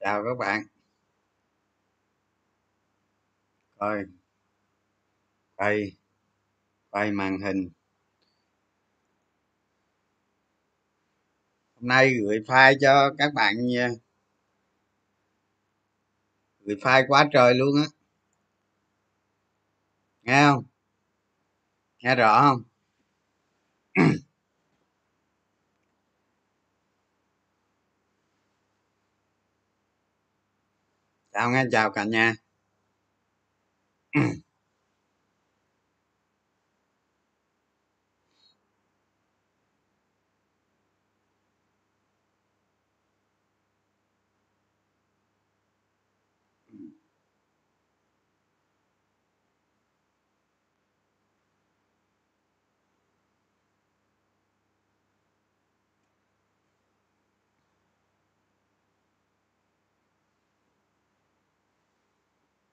chào các bạn. Coi. Quay. Quay màn hình. Hôm nay gửi file cho các bạn nha. Gửi file quá trời luôn á. Nghe không? Nghe rõ không? Tao nghe chào cả nhà.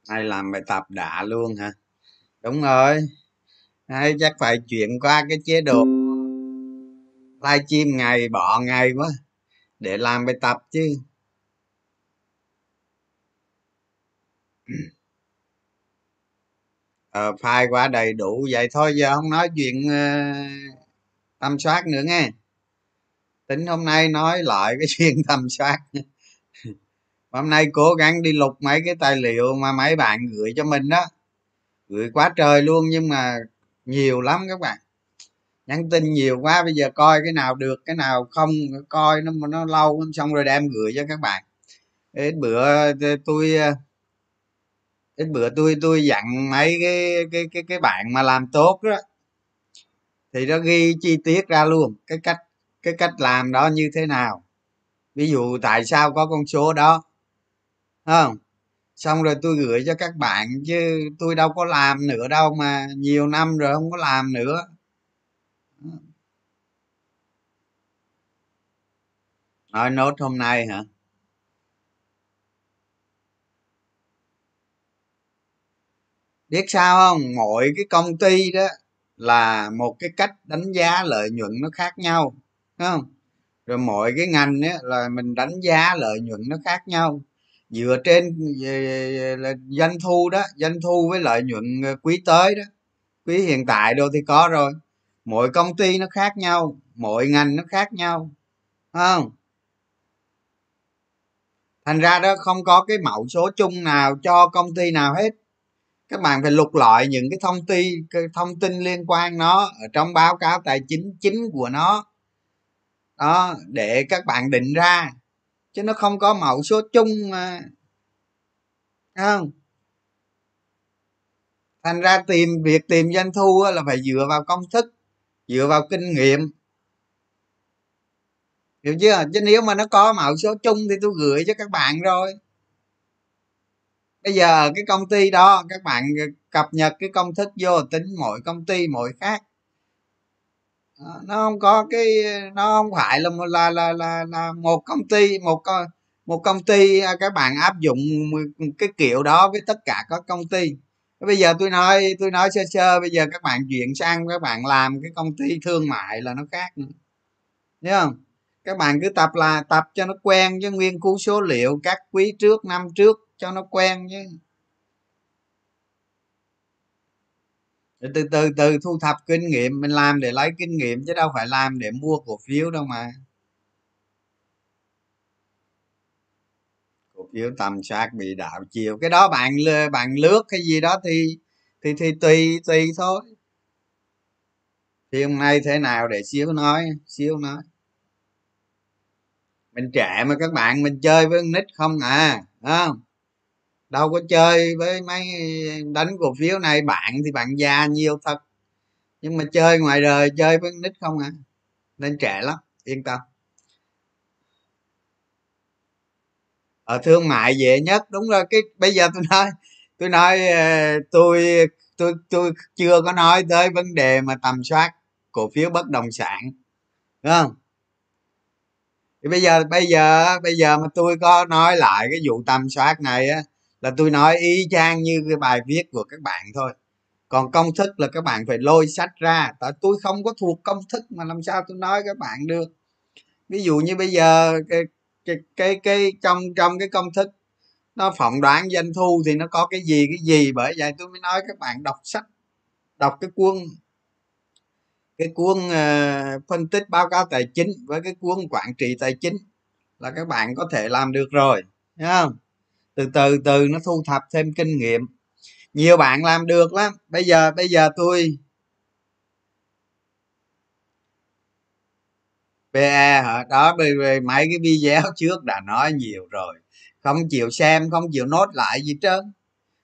Hay làm bài tập đã luôn hả? Đúng rồi. Hay chắc phải chuyển qua cái chế độ livestream ngày bỏ ngày quá để làm bài tập chứ. Ờ, file quá đầy đủ vậy thôi giờ không nói chuyện uh, tâm soát nữa nghe. Tính hôm nay nói lại cái chuyện tâm soát hôm nay cố gắng đi lục mấy cái tài liệu mà mấy bạn gửi cho mình đó. Gửi quá trời luôn nhưng mà nhiều lắm các bạn. Nhắn tin nhiều quá, bây giờ coi cái nào được, cái nào không, coi nó nó lâu, xong rồi đem gửi cho các bạn. Ít bữa ờ, tôi ờ, ít bữa tôi tôi dặn mấy cái cái cái cái bạn mà làm tốt đó. Thì nó ghi chi tiết ra luôn, cái cách cái cách làm đó như thế nào. Ví dụ tại sao có con số đó không. Xong rồi tôi gửi cho các bạn chứ tôi đâu có làm nữa đâu mà nhiều năm rồi không có làm nữa. Nói nốt hôm nay hả? Biết sao không? Mỗi cái công ty đó là một cái cách đánh giá lợi nhuận nó khác nhau đúng không? Rồi mỗi cái ngành á là mình đánh giá lợi nhuận nó khác nhau dựa trên là doanh thu đó, doanh thu với lợi nhuận ờ, quý tới đó, quý hiện tại đâu thì có rồi. Mỗi công ty nó khác nhau, mỗi ngành nó khác nhau không? Thành ra đó, không có cái mẫu số chung nào cho công ty nào hết. Các bạn phải lục lọi những cái thông tin cái thông tin liên quan nó ở trong báo cáo tài chính chính của nó. Đó, để các bạn định ra chứ nó không có mẫu số chung mà. Không? Thành ra tìm, việc tìm doanh thu là phải dựa vào công thức, dựa vào kinh nghiệm. Hiểu chưa? Chứ nếu mà nó có mẫu số chung thì tôi gửi cho các bạn rồi. Bây giờ cái công ty đó, các bạn cập nhật cái công thức vô, tính mỗi công ty mỗi khác. Ờ, nó không có cái nó không phải là là là là, là một công ty một một công ty à, các bạn áp dụng cái kiểu đó với tất cả các công ty. Bây giờ tôi nói tôi nói sơ sơ bây giờ các bạn chuyển sang các bạn làm cái công ty thương mại là nó khác nữa. Nhớ không? Các bạn cứ tập là tập cho nó quen với nguyên cú số liệu các quý trước năm trước cho nó quen chứ. Từ từ từ thu thập kinh nghiệm, mình làm để lấy kinh nghiệm chứ đâu phải làm để mua cổ phiếu đâu mà. Cổ phiếu tầm soát bị đảo chiều. Cái đó bạn bạn lướt cái gì đó thì thì thì tùy tùy thôi. Thì hôm nay thế nào để xíu nói xíu nói. Mình trẻ mà các bạn, mình chơi với nít không à không? Đâu có chơi với mấy đánh cổ phiếu này, bạn thì bạn già nhiều thật. Nhưng mà chơi ngoài đời, chơi với nít không à. Nên trẻ lắm, yên tâm. Ở thương mại dễ nhất, đúng rồi, cái, bây giờ tôi nói tôi nói ờ, tôi tôi tôi chưa có nói tới vấn đề mà tầm soát cổ phiếu bất động sản, đúng không? Thì bây giờ bây giờ bây giờ mà tôi có nói lại cái vụ tầm soát này á là tôi nói y chang như cái bài viết của các bạn thôi. Còn công thức là các bạn phải lôi sách ra. Tại tôi không có thuộc công thức mà làm sao tôi nói các bạn được. Ví dụ như bây giờ cái cái cái cái trong trong cái công thức nó phỏng đoán doanh thu thì nó có cái gì cái gì? Bởi vậy tôi mới nói các bạn đọc sách đọc cái cuốn cái cuốn uh, phân tích báo cáo tài chính với cái cuốn quản trị tài chính là các bạn có thể làm được rồi thấy không? Từ từ từ, nó thu thập thêm kinh nghiệm. Nhiều bạn làm được lắm. Bây giờ bây giờ tôi pe hả? Đó mấy cái video trước đã nói nhiều rồi. Không chịu xem, không chịu nốt lại gì trơn.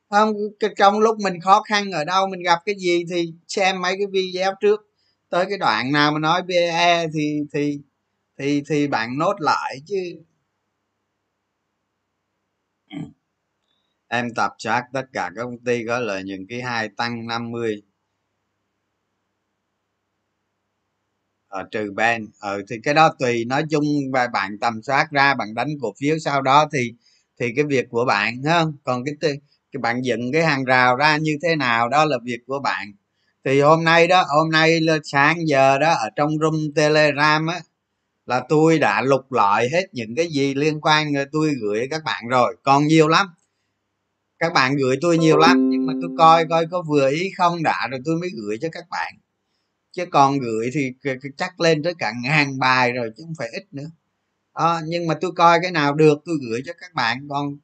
Không trong lúc mình khó khăn ở đâu, mình gặp cái gì thì xem mấy cái video trước. Tới cái đoạn nào mà nói pe thì thì thì thì bạn nốt lại chứ. Em tập sát tất cả các công ty có lợi nhuận quý hai tăng 50 ở ờ, trừ ben. Ừ thì cái đó tùy. Nói chung và bạn tầm soát ra, bạn đánh cổ phiếu sau đó thì thì cái việc của bạn không? Còn cái cái bạn dựng cái hàng rào ra như thế nào, đó là việc của bạn. Thì hôm nay đó, hôm nay sáng giờ đó, ở trong room telegram á, là tôi đã lục lọi hết những cái gì liên quan tôi gửi các bạn rồi. Còn nhiều lắm các bạn gửi tôi nhiều lắm nhưng mà tôi coi coi có vừa ý không đã rồi tôi mới gửi cho các bạn. Chứ còn gửi thì chắc lên tới cả ngàn bài rồi chứ không phải ít nữa. À, nhưng mà tôi coi cái nào được tôi gửi cho các bạn còn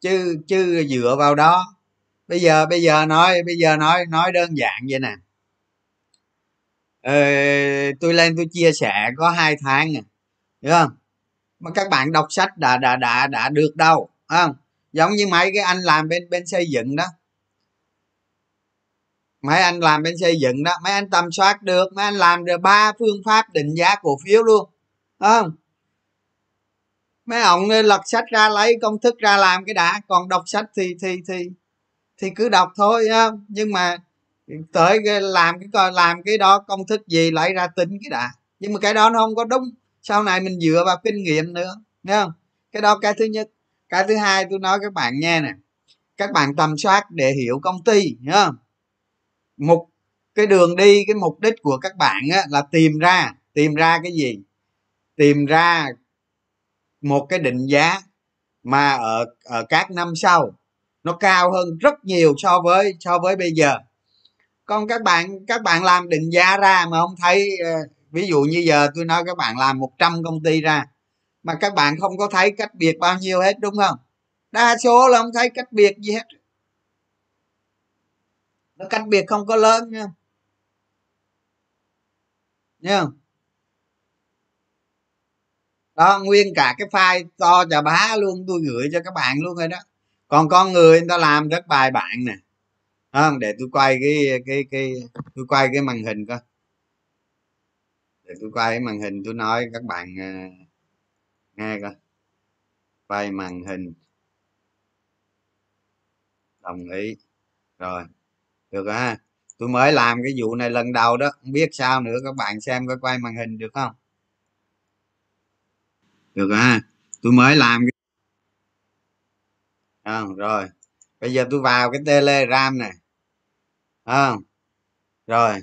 chứ chứ dựa vào đó. Bây giờ bây giờ nói bây giờ nói nói đơn giản vậy nè. Ờ, tôi lên tôi chia sẻ có hai tháng nè hiểu không? Mà các bạn đọc sách đã đã đã đã được đâu không? Giống như mấy cái anh làm bên bên xây dựng đó. Mấy anh làm bên xây dựng đó, mấy anh tầm soát được, mấy anh làm được ba phương pháp định giá cổ phiếu luôn không? Mấy ông lật sách ra lấy, công thức ra làm cái đã, còn đọc sách thì thì thì thì cứ đọc thôi không? Nhưng mà tới làm cái coi, làm cái đó công thức gì lấy ra tính cái đã. Nhưng mà cái đó nó không có đúng. Sau này mình dựa vào kinh nghiệm nữa nghe không? Cái đó cái thứ nhất cái thứ hai tôi nói các bạn nghe nè. Các bạn tầm soát để hiểu công ty nhá không? Một cái đường đi cái mục đích của các bạn á, là tìm ra tìm ra cái gì? Tìm ra một cái định giá mà ở ở các năm sau nó cao hơn rất nhiều so với so với bây giờ. Còn các bạn các bạn làm định giá ra mà không thấy ờ, ví dụ như giờ tôi nói các bạn làm 100 công ty ra mà các bạn không có thấy cách biệt bao nhiêu hết đúng không? Đa số là không thấy cách biệt gì hết. Nó cách biệt không có lớn nha nha đó nguyên cả cái file to chà bá luôn tôi gửi cho các bạn luôn rồi đó. Còn con người người ta làm rất bài bản nè. Không để tôi quay cái cái cái tôi quay cái màn hình coi. Để tôi quay cái màn hình tôi nói các bạn uh, nghe coi. Quay màn hình. Đồng ý. Rồi được ha. Tôi mới làm cái vụ này lần đầu đó không biết sao nữa các bạn xem coi quay màn hình được không? Được ha. Tôi mới làm cái à, rồi. Bây giờ tôi vào cái telegram này à, rồi.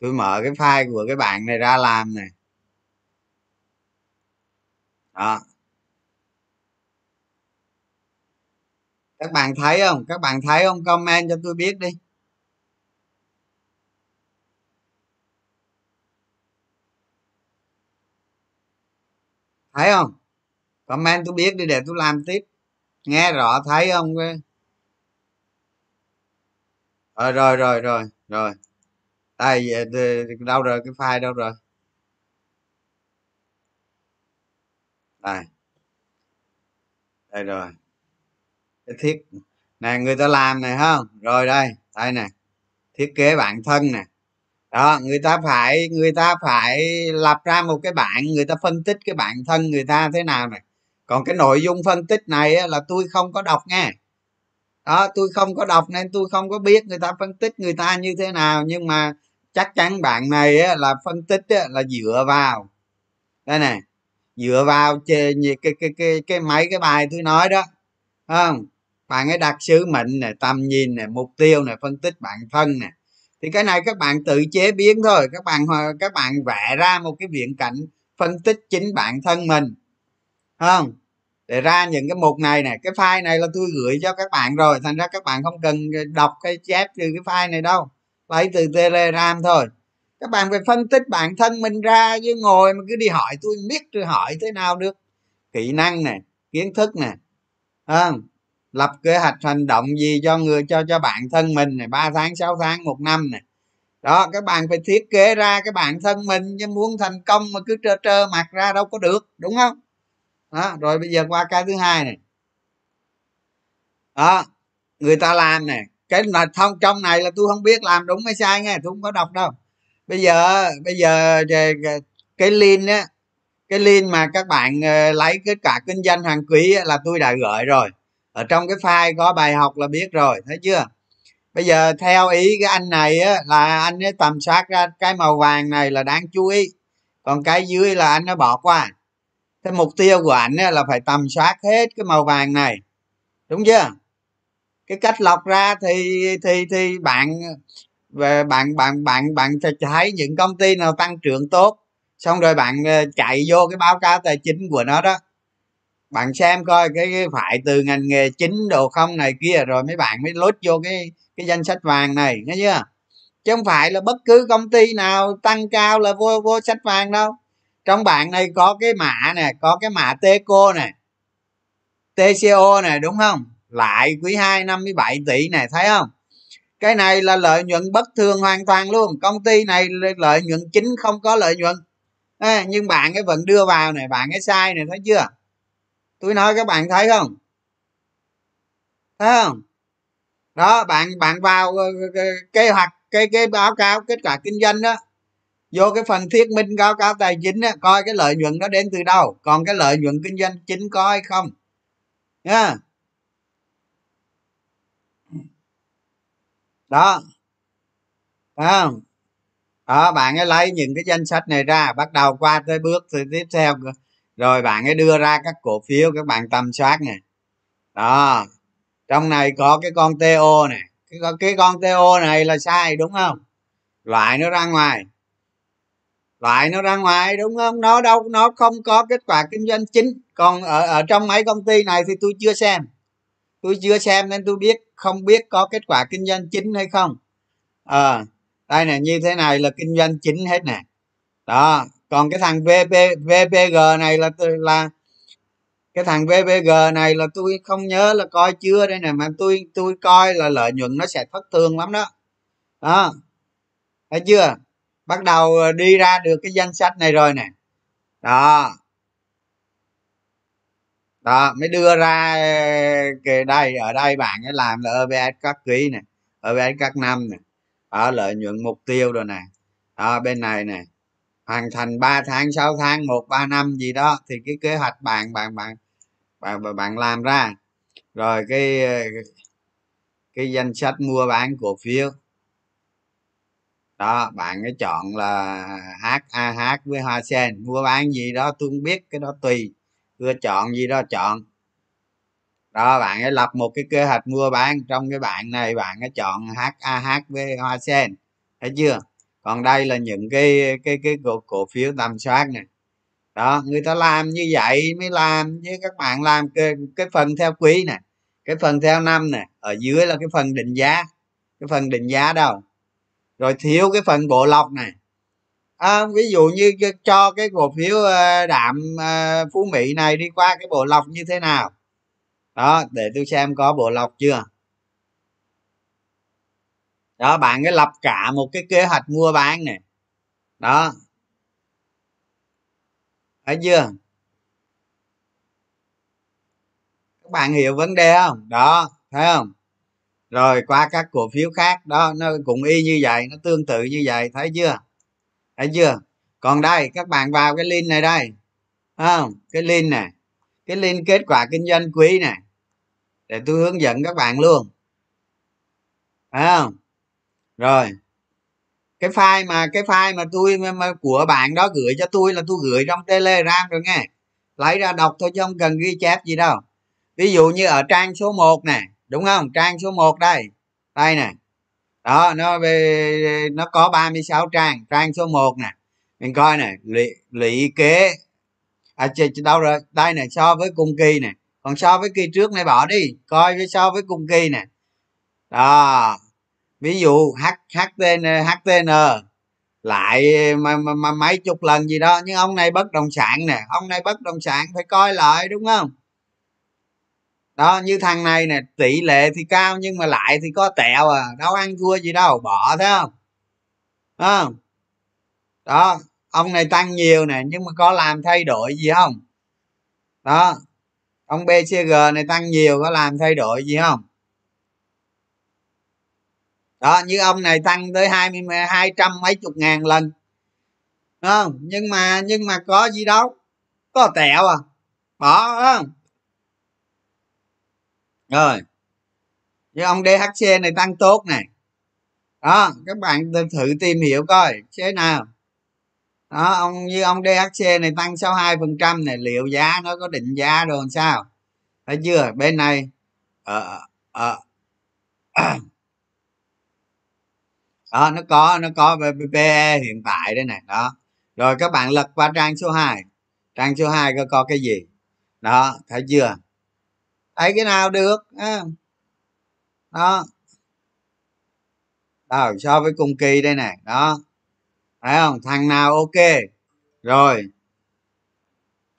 Tôi mở cái file của cái bạn này ra làm này đó. Các bạn thấy không? Các bạn thấy không comment cho tôi biết đi. Thấy không? Comment tôi biết đi để tôi làm tiếp. Nghe rõ thấy không? Rồi ờ, rồi rồi rồi rồi. Đây đâu rồi? Cái file đâu rồi? Đây. Đây rồi. Cái thiết nè người ta làm này không? Rồi đây đây nè. Thiết kế bản thân nè. Đó người ta phải người ta phải lập ra một cái bản người ta phân tích cái bản thân người ta thế nào này. Còn cái nội dung phân tích này á, là tôi không có đọc nha đó tôi không có đọc nên tôi không có biết người ta phân tích người ta như thế nào nhưng mà chắc chắn bạn này á, là phân tích á, là dựa vào. Đây này dựa vào cái cái cái cái, cái mấy cái bài tôi nói đó không? Bạn ấy đặt sứ mệnh này tầm nhìn này mục tiêu này phân tích bản thân này thì cái này các bạn tự chế biến thôi các bạn các bạn vẽ ra một cái viễn cảnh phân tích chính bản thân mình không? Để ra những cái mục này này cái file này là tôi gửi cho các bạn rồi thành ra các bạn không cần đọc cái chép từ cái file này đâu lấy từ telegram thôi các bạn phải phân tích bản thân mình ra chứ ngồi mà cứ đi hỏi tôi biết tôi hỏi thế nào được. Kỹ năng này kiến thức nè à, lập kế hoạch hành động gì cho người cho cho bản thân mình này ba tháng 6 tháng một năm này. Đó các bạn phải thiết kế ra cái bản thân mình chứ muốn thành công mà cứ trơ trơ mặt ra đâu có được đúng không? Đó rồi bây giờ qua cái thứ hai này. Đó người ta làm này cái là thông trong này là tôi không biết làm đúng hay sai nghe tôi không có đọc đâu bây giờ bây giờ ờ, cái link á, cái link mà các bạn ờ, lấy kết quả kinh doanh hàng quý là tôi đã gửi rồi. Ở trong cái file có bài học là biết rồi, thấy chưa? Bây giờ theo ý cái anh này á là anh ấy tầm soát ra cái màu vàng này là đáng chú ý. Còn cái dưới là anh nó bỏ qua. Cái mục tiêu của anh là phải tầm soát hết cái màu vàng này. Đúng chưa? Cái cách lọc ra thì thì thì bạn về bạn bạn bạn bạn thấy những công ty nào tăng trưởng tốt xong rồi bạn ờ, chạy vô cái báo cáo tài chính của nó đó. Bạn xem coi cái, cái phải từ ngành nghề chính đồ không này kia rồi mấy bạn mới lốt vô cái cái danh sách vàng này nghe chưa? Chứ không phải là bất cứ công ty nào tăng cao là vô vô sách vàng đâu. Trong bạn này có cái mã này có cái mã teco này tco này đúng không? Lại quý 2 57 tỷ này thấy không? Cái này là lợi nhuận bất thường hoàn toàn luôn. Công ty này lợi nhuận chính không có lợi nhuận. À, nhưng bạn cái vẫn đưa vào này bạn cái sai này thấy chưa? Tôi nói các bạn thấy không? Thấy không? Đó bạn bạn vào ờ, ờ, ờ, kế hoạch cái cái báo cáo kết quả kinh doanh đó. Vô cái phần thuyết minh báo cáo tài chính á, coi cái lợi nhuận nó đến từ đâu. Còn cái lợi nhuận kinh doanh chính có hay không? Nha đó. Phải không? Đó bạn ấy lấy những cái danh sách này ra bắt đầu qua tới bước tiếp theo rồi bạn ấy đưa ra các cổ phiếu các bạn tầm soát này. Đó. Trong này có cái con to này. Cái, cái con to này là sai đúng không? Loại nó ra ngoài. Loại nó ra ngoài đúng không? Nó đâu nó không có kết quả kinh doanh chính. Còn ở ở trong mấy công ty này thì tôi chưa xem tôi chưa xem nên tôi biết không biết có kết quả kinh doanh chính hay không. Ờ à, đây này như thế này là kinh doanh chính hết nè. Đó còn cái thằng vp vpg này là là cái thằng vpg này là tôi không nhớ là coi chưa đây nè mà tôi tôi coi là lợi nhuận nó sẽ thất thường lắm đó. Đó thấy chưa? Bắt đầu ờ, đi ra được cái danh sách này rồi nè. Đó đó, mới đưa ra cái đây, ở đây bạn ấy làm là EPS các quý này EPS các năm này ở lợi nhuận mục tiêu rồi nè, đó, bên này nè, hoàn thành 3 tháng 6 tháng, một, ba năm gì đó, thì cái kế hoạch bạn bạn bạn bạn bạn làm ra. Rồi cái cái danh sách mua bán cổ phiếu. Đó, bạn ấy chọn là HAH với hoa sen, mua bán gì đó tôi không biết, cái đó tùy ưa chọn gì đó chọn. Đó bạn ấy lập một cái kế hoạch mua bán trong cái bạn này bạn ấy chọn HAH với hoa sen. Thấy chưa? Còn đây là những cái cái cái cổ, cổ phiếu tầm soát này đó người ta làm như vậy mới làm với các bạn làm cái, cái phần theo quý nè cái phần theo năm nè ở dưới là cái phần định giá. Cái phần định giá đâu? Rồi thiếu cái phần bộ lọc này à, ví dụ như cho cái cổ phiếu ờ, đạm ờ, phú mỹ này đi qua cái bộ lọc như thế nào? Đó để tôi xem có bộ lọc chưa. Đó bạn cái lập cả một cái kế hoạch mua bán này. Đó. Thấy chưa? Các bạn hiểu vấn đề không? Đó thấy không? Rồi qua các cổ phiếu khác đó nó cũng y như vậy nó tương tự như vậy thấy chưa? Thấy chưa? Còn đây các bạn vào cái link này đây. Không? Cái link này cái link kết quả kinh doanh quý này để tôi hướng dẫn các bạn luôn. Phải không? Rồi. Cái file mà cái file mà tôi mà, mà của bạn đó gửi cho tôi là tôi gửi trong telegram rồi nghe. Lấy ra đọc thôi chứ không cần ghi chép gì đâu. Ví dụ như ở trang số 1 này đúng không? Trang số 1 đây. Đây nè đó nó về nó có 36 trang. Trang số 1 nè. Mình coi nè lũy, lũy kế. À chị, chị đâu rồi? Đây này so với cùng kỳ này còn so với kỳ trước này bỏ đi. Coi với so với cùng kỳ này đó. Ví dụ h htn htn lại mà, mà, mà mấy chục lần gì đó. Nhưng ông này bất động sản nè. Ông này bất động sản phải coi lại đúng không? Đó như thằng này nè tỷ lệ thì cao nhưng mà lại thì có tẹo à đâu ăn thua gì đâu bỏ thấy không? À, đó ông này tăng nhiều nè nhưng mà có làm thay đổi gì không? Đó ông bcg này tăng nhiều có làm thay đổi gì không? Đó như ông này tăng tới hai mươi hai trăm mấy chục ngàn lần. Không? Nhưng mà nhưng mà có gì đâu có tẹo à bỏ không? Rồi. Như ông dhc này tăng tốt này. Đó, các bạn thử tìm hiểu coi, thế nào? Đó, ông, như ông dhc này tăng 62 phần trăm này, liệu giá nó có định giá rồi làm sao? Thấy chưa? Bên này ờ ờ, ờ. đó, nó có nó có PE hiện tại đây này, đó. Rồi các bạn lật qua trang số 2 trang số 2 có có cái gì? Đó, thấy chưa? Thấy cái nào được đó. Đó so với cùng kỳ đây này đó. Thấy không? Thằng nào ok? Rồi.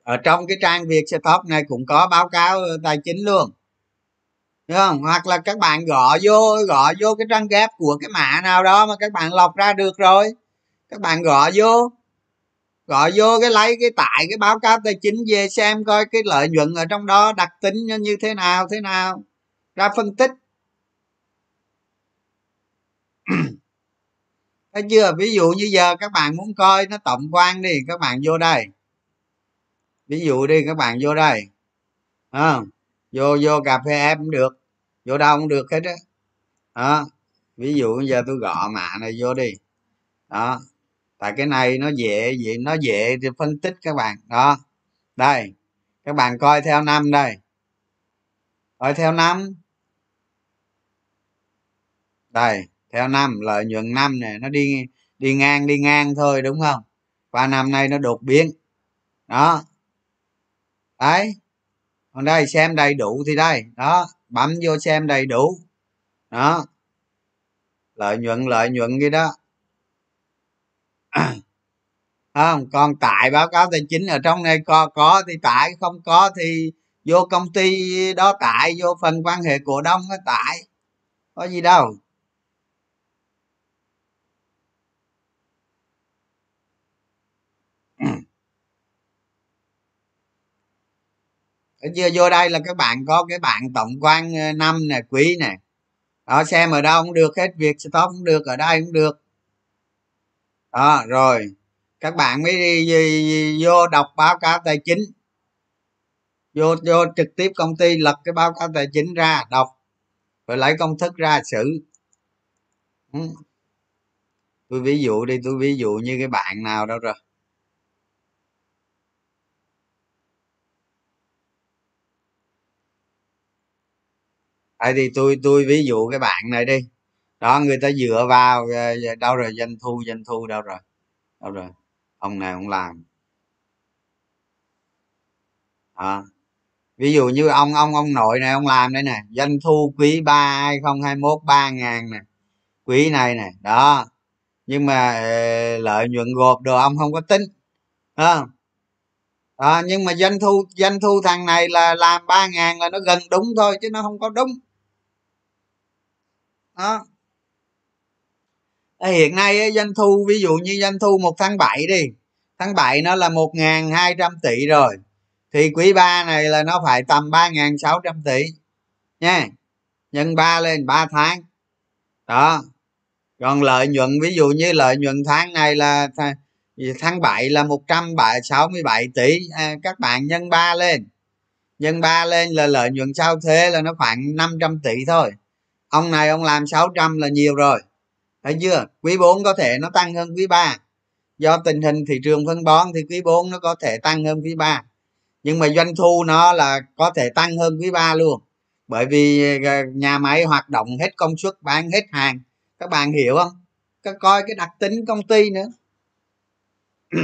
Ở trong cái trang việc top này cũng có báo cáo ờ, tài chính luôn. Đúng không? Hoặc là các bạn gõ vô gõ vô cái trang ghép của cái mã nào đó mà các bạn lọc ra được rồi. Các bạn gõ vô gọi vô cái lấy cái tại cái báo cáo tài chính về xem coi cái lợi nhuận ở trong đó đặc tính như thế nào thế nào. Ra phân tích. Thấy chưa? Ví dụ như giờ các bạn muốn coi nó tổng quan đi các bạn vô đây. Ví dụ đi các bạn vô đây. À, vô vô cà phê em cũng được. Vô đâu cũng được hết á. Đó. ví dụ giờ tôi gõ mạ này vô đi. Đó tại cái này nó dễ dễ nó dễ thì phân tích các bạn. Đó. Đây. Các bạn coi theo năm đây. Coi theo năm. Đây, theo năm, lợi nhuận năm này nó đi đi ngang đi ngang thôi, đúng không? Qua năm nay nó đột biến. Đó. Đấy. Còn đây, xem đầy đủ thì đây. Đó, bấm vô xem đầy đủ. Đó. Lợi nhuận lợi nhuận gì đó. không? Còn tại báo cáo tài chính ở trong này, có có thì tại không có thì vô công ty đó tại vô phần quan hệ cổ đông nó tại có gì đâu. Chưa? Vô đây là các bạn có cái bạn tổng quan ờ, năm nè, quý nè. Đó, xem ở đâu cũng được, hết việc stop cũng được, ở đây cũng được đó rồi. Các bạn mới đi, vô đọc báo cáo tài chính. Vô vô trực tiếp công ty lật cái báo cáo tài chính ra đọc rồi lấy công thức ra xử. Ừ. tôi ví dụ đi tôi ví dụ như cái bạn nào đâu rồi. Ai thì tôi tôi ví dụ cái bạn này đi đó người ta dựa vào ờ, đâu rồi doanh thu doanh thu đâu rồi đâu rồi ông này cũng làm à. ví dụ như ông ông ông nội này ông làm đây nè doanh thu quý ba hai không hai mốt ba ngàn nè quý này nè đó nhưng mà ờ, lợi nhuận gộp đồ ông không có tính à. À, nhưng mà doanh thu doanh thu thằng này là làm ba ngàn là nó gần đúng thôi chứ nó không có đúng đó hiện nay doanh thu ví dụ như doanh thu một tháng 7 đi tháng 7 nó là một ngàn hai trăm tỷ rồi. Thì quý 3 này là nó phải tầm ba ngàn sáu trăm tỷ nha. Nhân 3 lên 3 tháng. Đó. Còn lợi nhuận ví dụ như lợi nhuận tháng này là tháng 7 là một trăm sáu mươi bảy tỷ. À, các bạn nhân 3 lên. Nhân 3 lên là lợi nhuận sau thuế là nó khoảng 500 tỷ thôi. Ông này ông làm 600 là nhiều rồi thấy chưa? Quý 4 có thể nó tăng hơn quý 3 do tình hình thị trường phân bón thì quý 4 nó có thể tăng hơn quý 3 nhưng mà doanh thu nó là có thể tăng hơn quý 3 luôn. Bởi vì ờ, nhà máy hoạt động hết công suất bán hết hàng. Các bạn hiểu không? Các coi cái đặc tính công ty nữa.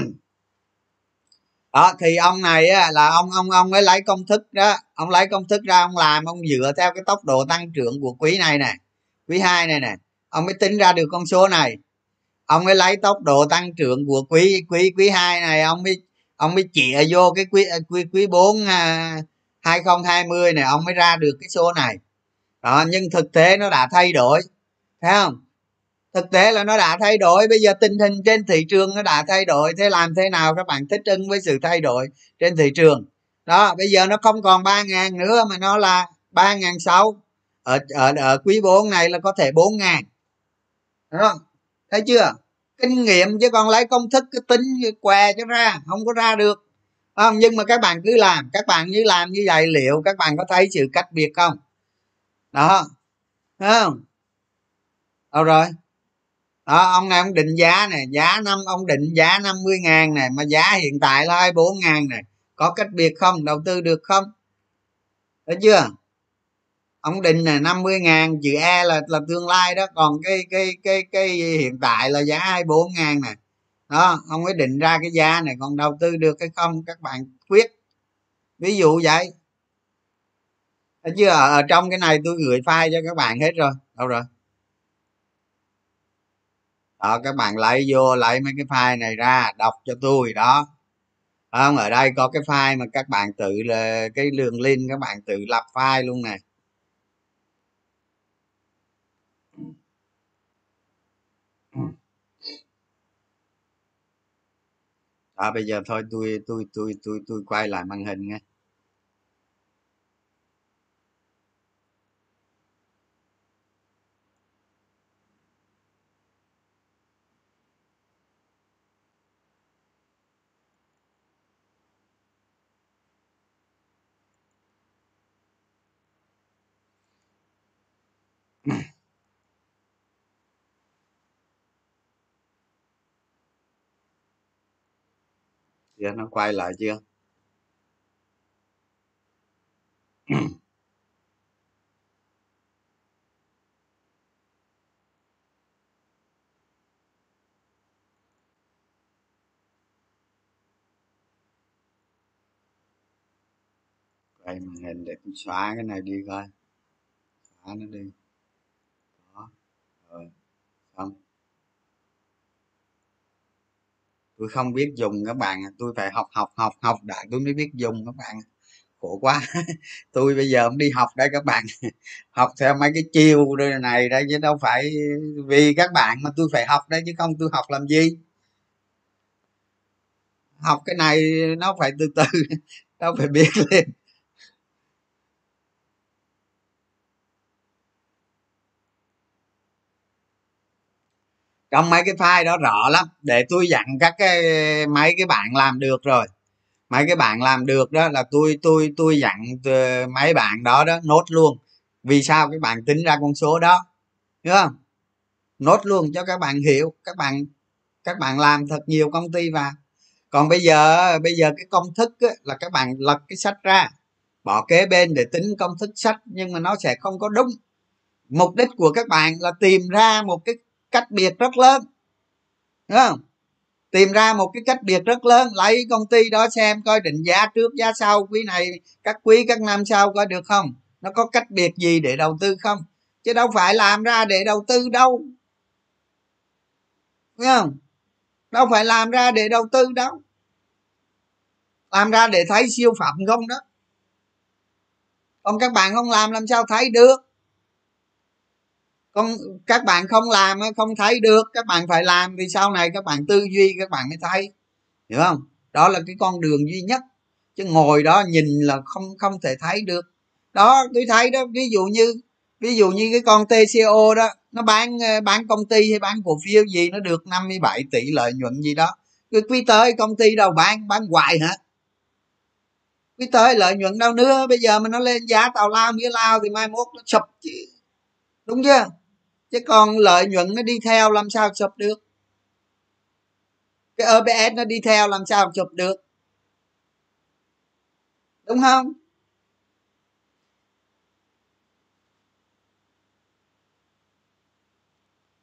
Đó thì ông này á, là ông ông ông ấy lấy công thức đó. Ông lấy công thức ra ông làm ông dựa theo cái tốc độ tăng trưởng của quý này nè quý hai này nè ông mới tính ra được con số này. Ông mới lấy tốc độ tăng trưởng của quý quý quý hai này ông mới ông mới chĩa vô cái quý à, quý quý bốn à, hai nghìn hai mươi này ông mới ra được cái số này. Đó nhưng thực tế nó đã thay đổi thấy không? Thực tế là nó đã thay đổi bây giờ tình hình trên thị trường nó đã thay đổi thế làm thế nào các bạn thích ứng với sự thay đổi trên thị trường? Đó bây giờ nó không còn ba ngàn nữa mà nó là ba ngàn sáu. Ở, ở ở quý 4 này là có thể bốn ngàn không? thấy chưa? Kinh nghiệm chứ còn lấy công thức, cái tính què cho ra, không có ra được. Không? Nhưng mà các bạn cứ làm, các bạn như làm như vậy, liệu các bạn có thấy sự cách biệt không? Đó. Không? Đâu rồi? Đó, ông này ông định giá này giá năm, ông định giá 50 ngàn này mà giá hiện tại là 24 ngàn này có cách biệt không? Đầu tư được không? Thấy chưa? Ông định là 50 ngàn chữ E là là tương lai đó. Còn cái cái cái cái hiện tại là giá 24 ngàn này đó ông mới định ra cái giá này. Còn đầu tư được hay không các bạn quyết. Ví dụ vậy. Chứ ở, ở trong cái này tôi gửi file cho các bạn hết rồi. Đâu rồi? Đó các bạn lấy vô lấy mấy cái file này ra đọc cho tôi đó. Không? Ở đây có cái file mà các bạn tự là cái đường link các bạn tự lập file luôn nè. À bây giờ thôi tôi tôi tôi tôi tôi quay lại màn hình nghe chưa nó quay lại chưa? Quay màn hình để tôi xóa cái này đi coi. Xóa nó đi đó rồi xong tôi không biết dùng các bạn à. tôi phải học học học học đã tôi mới biết dùng các bạn à. khổ quá. Tôi bây giờ không đi học đây các bạn. Học theo mấy cái chiêu này đây, chứ đâu phải vì các bạn mà tôi phải học đấy chứ không tôi học làm gì. Học cái này nó phải từ từ, đâu phải biết liền. Trong mấy cái file đó rõ lắm để tôi dặn các cái mấy cái bạn làm được rồi. Mấy cái bạn làm được đó là tôi tôi tôi dặn ờ, mấy bạn đó đó nốt luôn. Vì sao các bạn tính ra con số đó? Đúng không? Nốt luôn cho các bạn hiểu các bạn các bạn làm thật nhiều công ty vào còn bây giờ bây giờ cái công thức á, là các bạn lật cái sách ra bỏ kế bên để tính công thức sách nhưng mà nó sẽ không có đúng. Mục đích của các bạn là tìm ra một cái cách biệt rất lớn, đúng không? Tìm ra một cái cách biệt rất lớn, lấy công ty đó xem coi định giá trước, giá sau, quý này, các quý, các năm sau coi được không? Nó có cách biệt gì để đầu tư không? Chứ đâu phải làm ra để đầu tư đâu, đúng không? Đâu phải làm ra để đầu tư đâu. Làm ra để thấy siêu phẩm không đó. Còn các bạn không làm làm sao thấy được? Con, các bạn không làm, không thấy được, các bạn phải làm, vì sau này các bạn tư duy, các bạn mới thấy. Hiểu không? Đó là cái con đường duy nhất. Chứ ngồi đó nhìn là không không thể thấy được. Đó, tôi thấy đó, ví dụ như, ví dụ như cái con TCO đó, nó bán ờ, bán công ty hay bán cổ phiếu gì, nó được 57 tỷ lợi nhuận gì đó. Cái quý tới công ty đâu bán bán hoài hả? Quý tới lợi nhuận đâu nữa. Bây giờ mà nó lên giá tàu lao, nghĩa lao thì mai mốt nó sụp chứ. Đúng chưa? Chứ còn lợi nhuận nó đi theo làm sao chụp được? Cái OBS nó đi theo làm sao chụp được? Đúng không?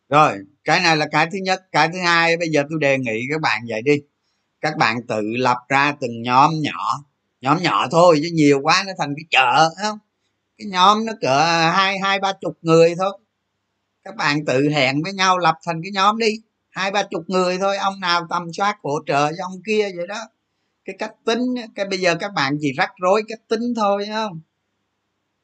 Rồi, cái này là cái thứ nhất. Cái thứ hai, bây giờ tôi đề nghị các bạn vậy đi. Các bạn tự lập ra từng nhóm nhỏ. Nhóm nhỏ thôi, chứ nhiều quá nó thành cái chợ không? Cái nhóm nó cỡ hai hai, ba chục người thôi các bạn tự hẹn với nhau, lập thành cái nhóm đi. Hai, ba chục người thôi, ông nào tầm soát, hỗ trợ cho ông kia vậy đó. Cái cách tính cái bây giờ các bạn chỉ rắc rối cách tính thôi không?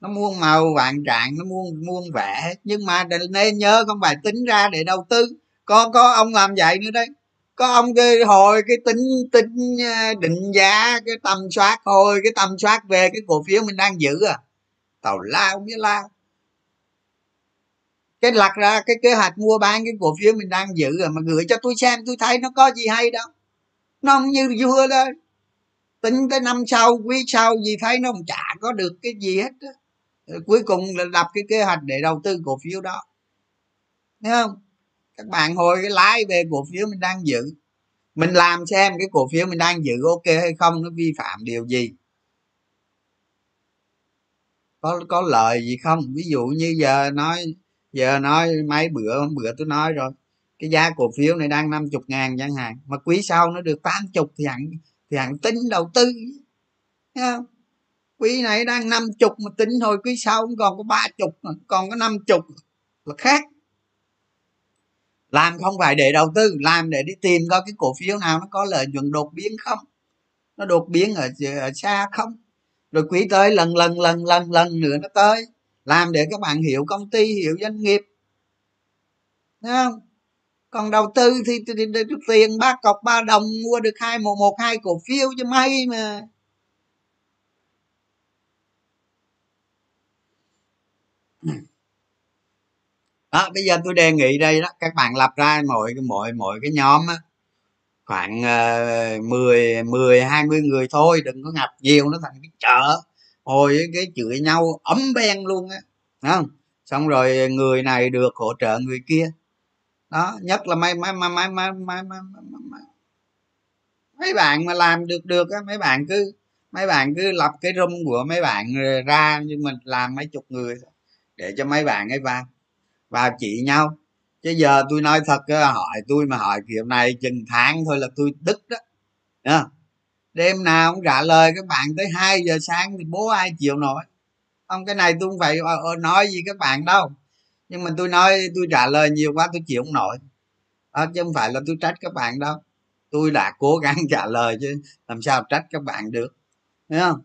Nó muôn màu, vạn trạng, nó muôn muôn vẻ nhưng mà nên nhớ không phải tính ra để đầu tư. Có có ông làm vậy nữa đấy. Có ông cái hồi cái tính tính à, định giá, cái tầm soát, hồi cái tầm soát về cái cổ phiếu mình đang giữ à. Tàu lao biết lao cái lặt ra cái kế hoạch mua bán cái cổ phiếu mình đang giữ rồi, mà gửi cho tôi xem, tôi thấy nó có gì hay đâu. Nó không như vua đó tính tới năm sau, quý sau gì thấy nó không chả có được cái gì hết đó. cuối cùng là lập cái kế hoạch để đầu tư cổ phiếu đó. Thấy không? Các bạn hồi cái lái về cổ phiếu mình đang giữ. Mình làm xem cái cổ phiếu mình đang giữ ok hay không, nó vi phạm điều gì. Có có lời gì không? Ví dụ như giờ nói giờ nói mấy bữa hôm bữa tôi nói rồi. Cái giá cổ phiếu này đang năm chục ngàn chẳng hạn. Mà quý sau nó được tám chục thì hẳn thì hẳn tính đầu tư. Thấy không? Quý này đang năm chục mà tính thôi quý sau cũng còn có ba chục còn có năm chục là khác. Làm không phải để đầu tư làm để đi tìm coi cái cổ phiếu nào nó có lợi nhuận đột biến không? Nó đột biến ở, ở xa không? Rồi quý tới lần lần lần lần lần nữa nó tới làm để các bạn hiểu công ty hiểu doanh nghiệp. Đúng không? Còn đầu tư thì, thì, thì, thì tiền ba cọc ba đồng mua được hai một một hai cổ phiếu cho may mà. Đó bây giờ tôi đề nghị đây đó các bạn lập ra mỗi mỗi mỗi cái nhóm á, khoảng uh, 10 10 20 người thôi đừng có ngập nhiều nó thành cái chợ hồi cái chửi nhau ấm ben luôn á không? Xong rồi người này được hỗ trợ người kia. Đó nhất là mấy mấy mấy mấy mấy mấy, mấy, mấy, mấy bạn mà làm được được á mấy bạn cứ mấy bạn cứ lập cái room của mấy bạn ra nhưng mình làm mấy chục người để cho mấy bạn ấy vào vào chị nhau. Chứ giờ tôi nói thật hỏi tôi mà hỏi kiểu này chừng tháng thôi là tôi đứt đó yeah đêm nào cũng trả lời các bạn tới 2 giờ sáng thì bố ai chịu nổi. Không cái này tôi không phải ờ, ờ, nói gì các bạn đâu. Nhưng mà tôi nói tôi trả lời nhiều quá tôi chịu không nổi. Đó, chứ không phải là tôi trách các bạn đâu. Tôi đã cố gắng trả lời chứ làm sao trách các bạn được thấy không?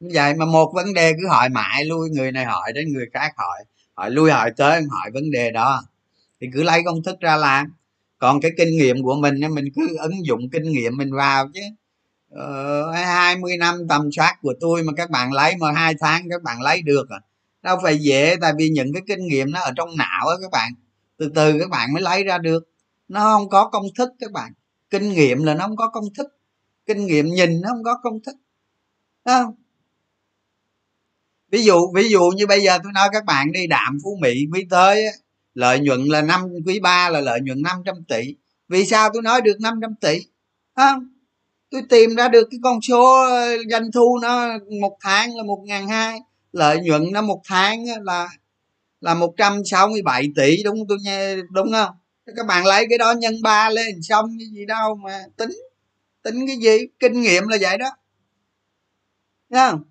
Vậy mà một vấn đề cứ hỏi mãi lui người này hỏi đến người khác hỏi. Hỏi lui hỏi tới hỏi vấn đề đó. Thì cứ lấy công thức ra làm. Còn cái kinh nghiệm của mình mình cứ ứng dụng kinh nghiệm mình vào chứ. Ờ, uh, 20 năm tầm soát của tôi mà các bạn lấy mà hai tháng các bạn lấy được à. Đâu phải dễ tại vì những cái kinh nghiệm nó ở trong não á các bạn. Từ từ các bạn mới lấy ra được. Nó không có công thức các bạn. Kinh nghiệm là nó không có công thức. Kinh nghiệm nhìn nó không có công thức. Không? Ví dụ ví dụ như bây giờ tôi nói các bạn đi đạm phú mỹ quý tới lợi nhuận là năm quý ba là lợi nhuận 500 tỷ. Vì sao tôi nói được 500 tỷ? Không? Tôi tìm ra được cái con số ờ, doanh thu nó một tháng là một ngàn hai, lợi nhuận nó một tháng là là 167 tỷ, đúng không? Tôi nghe đúng không? Các bạn lấy cái đó nhân ba lên xong cái gì đâu mà tính tính cái gì? Kinh nghiệm là vậy đó. Thấy không?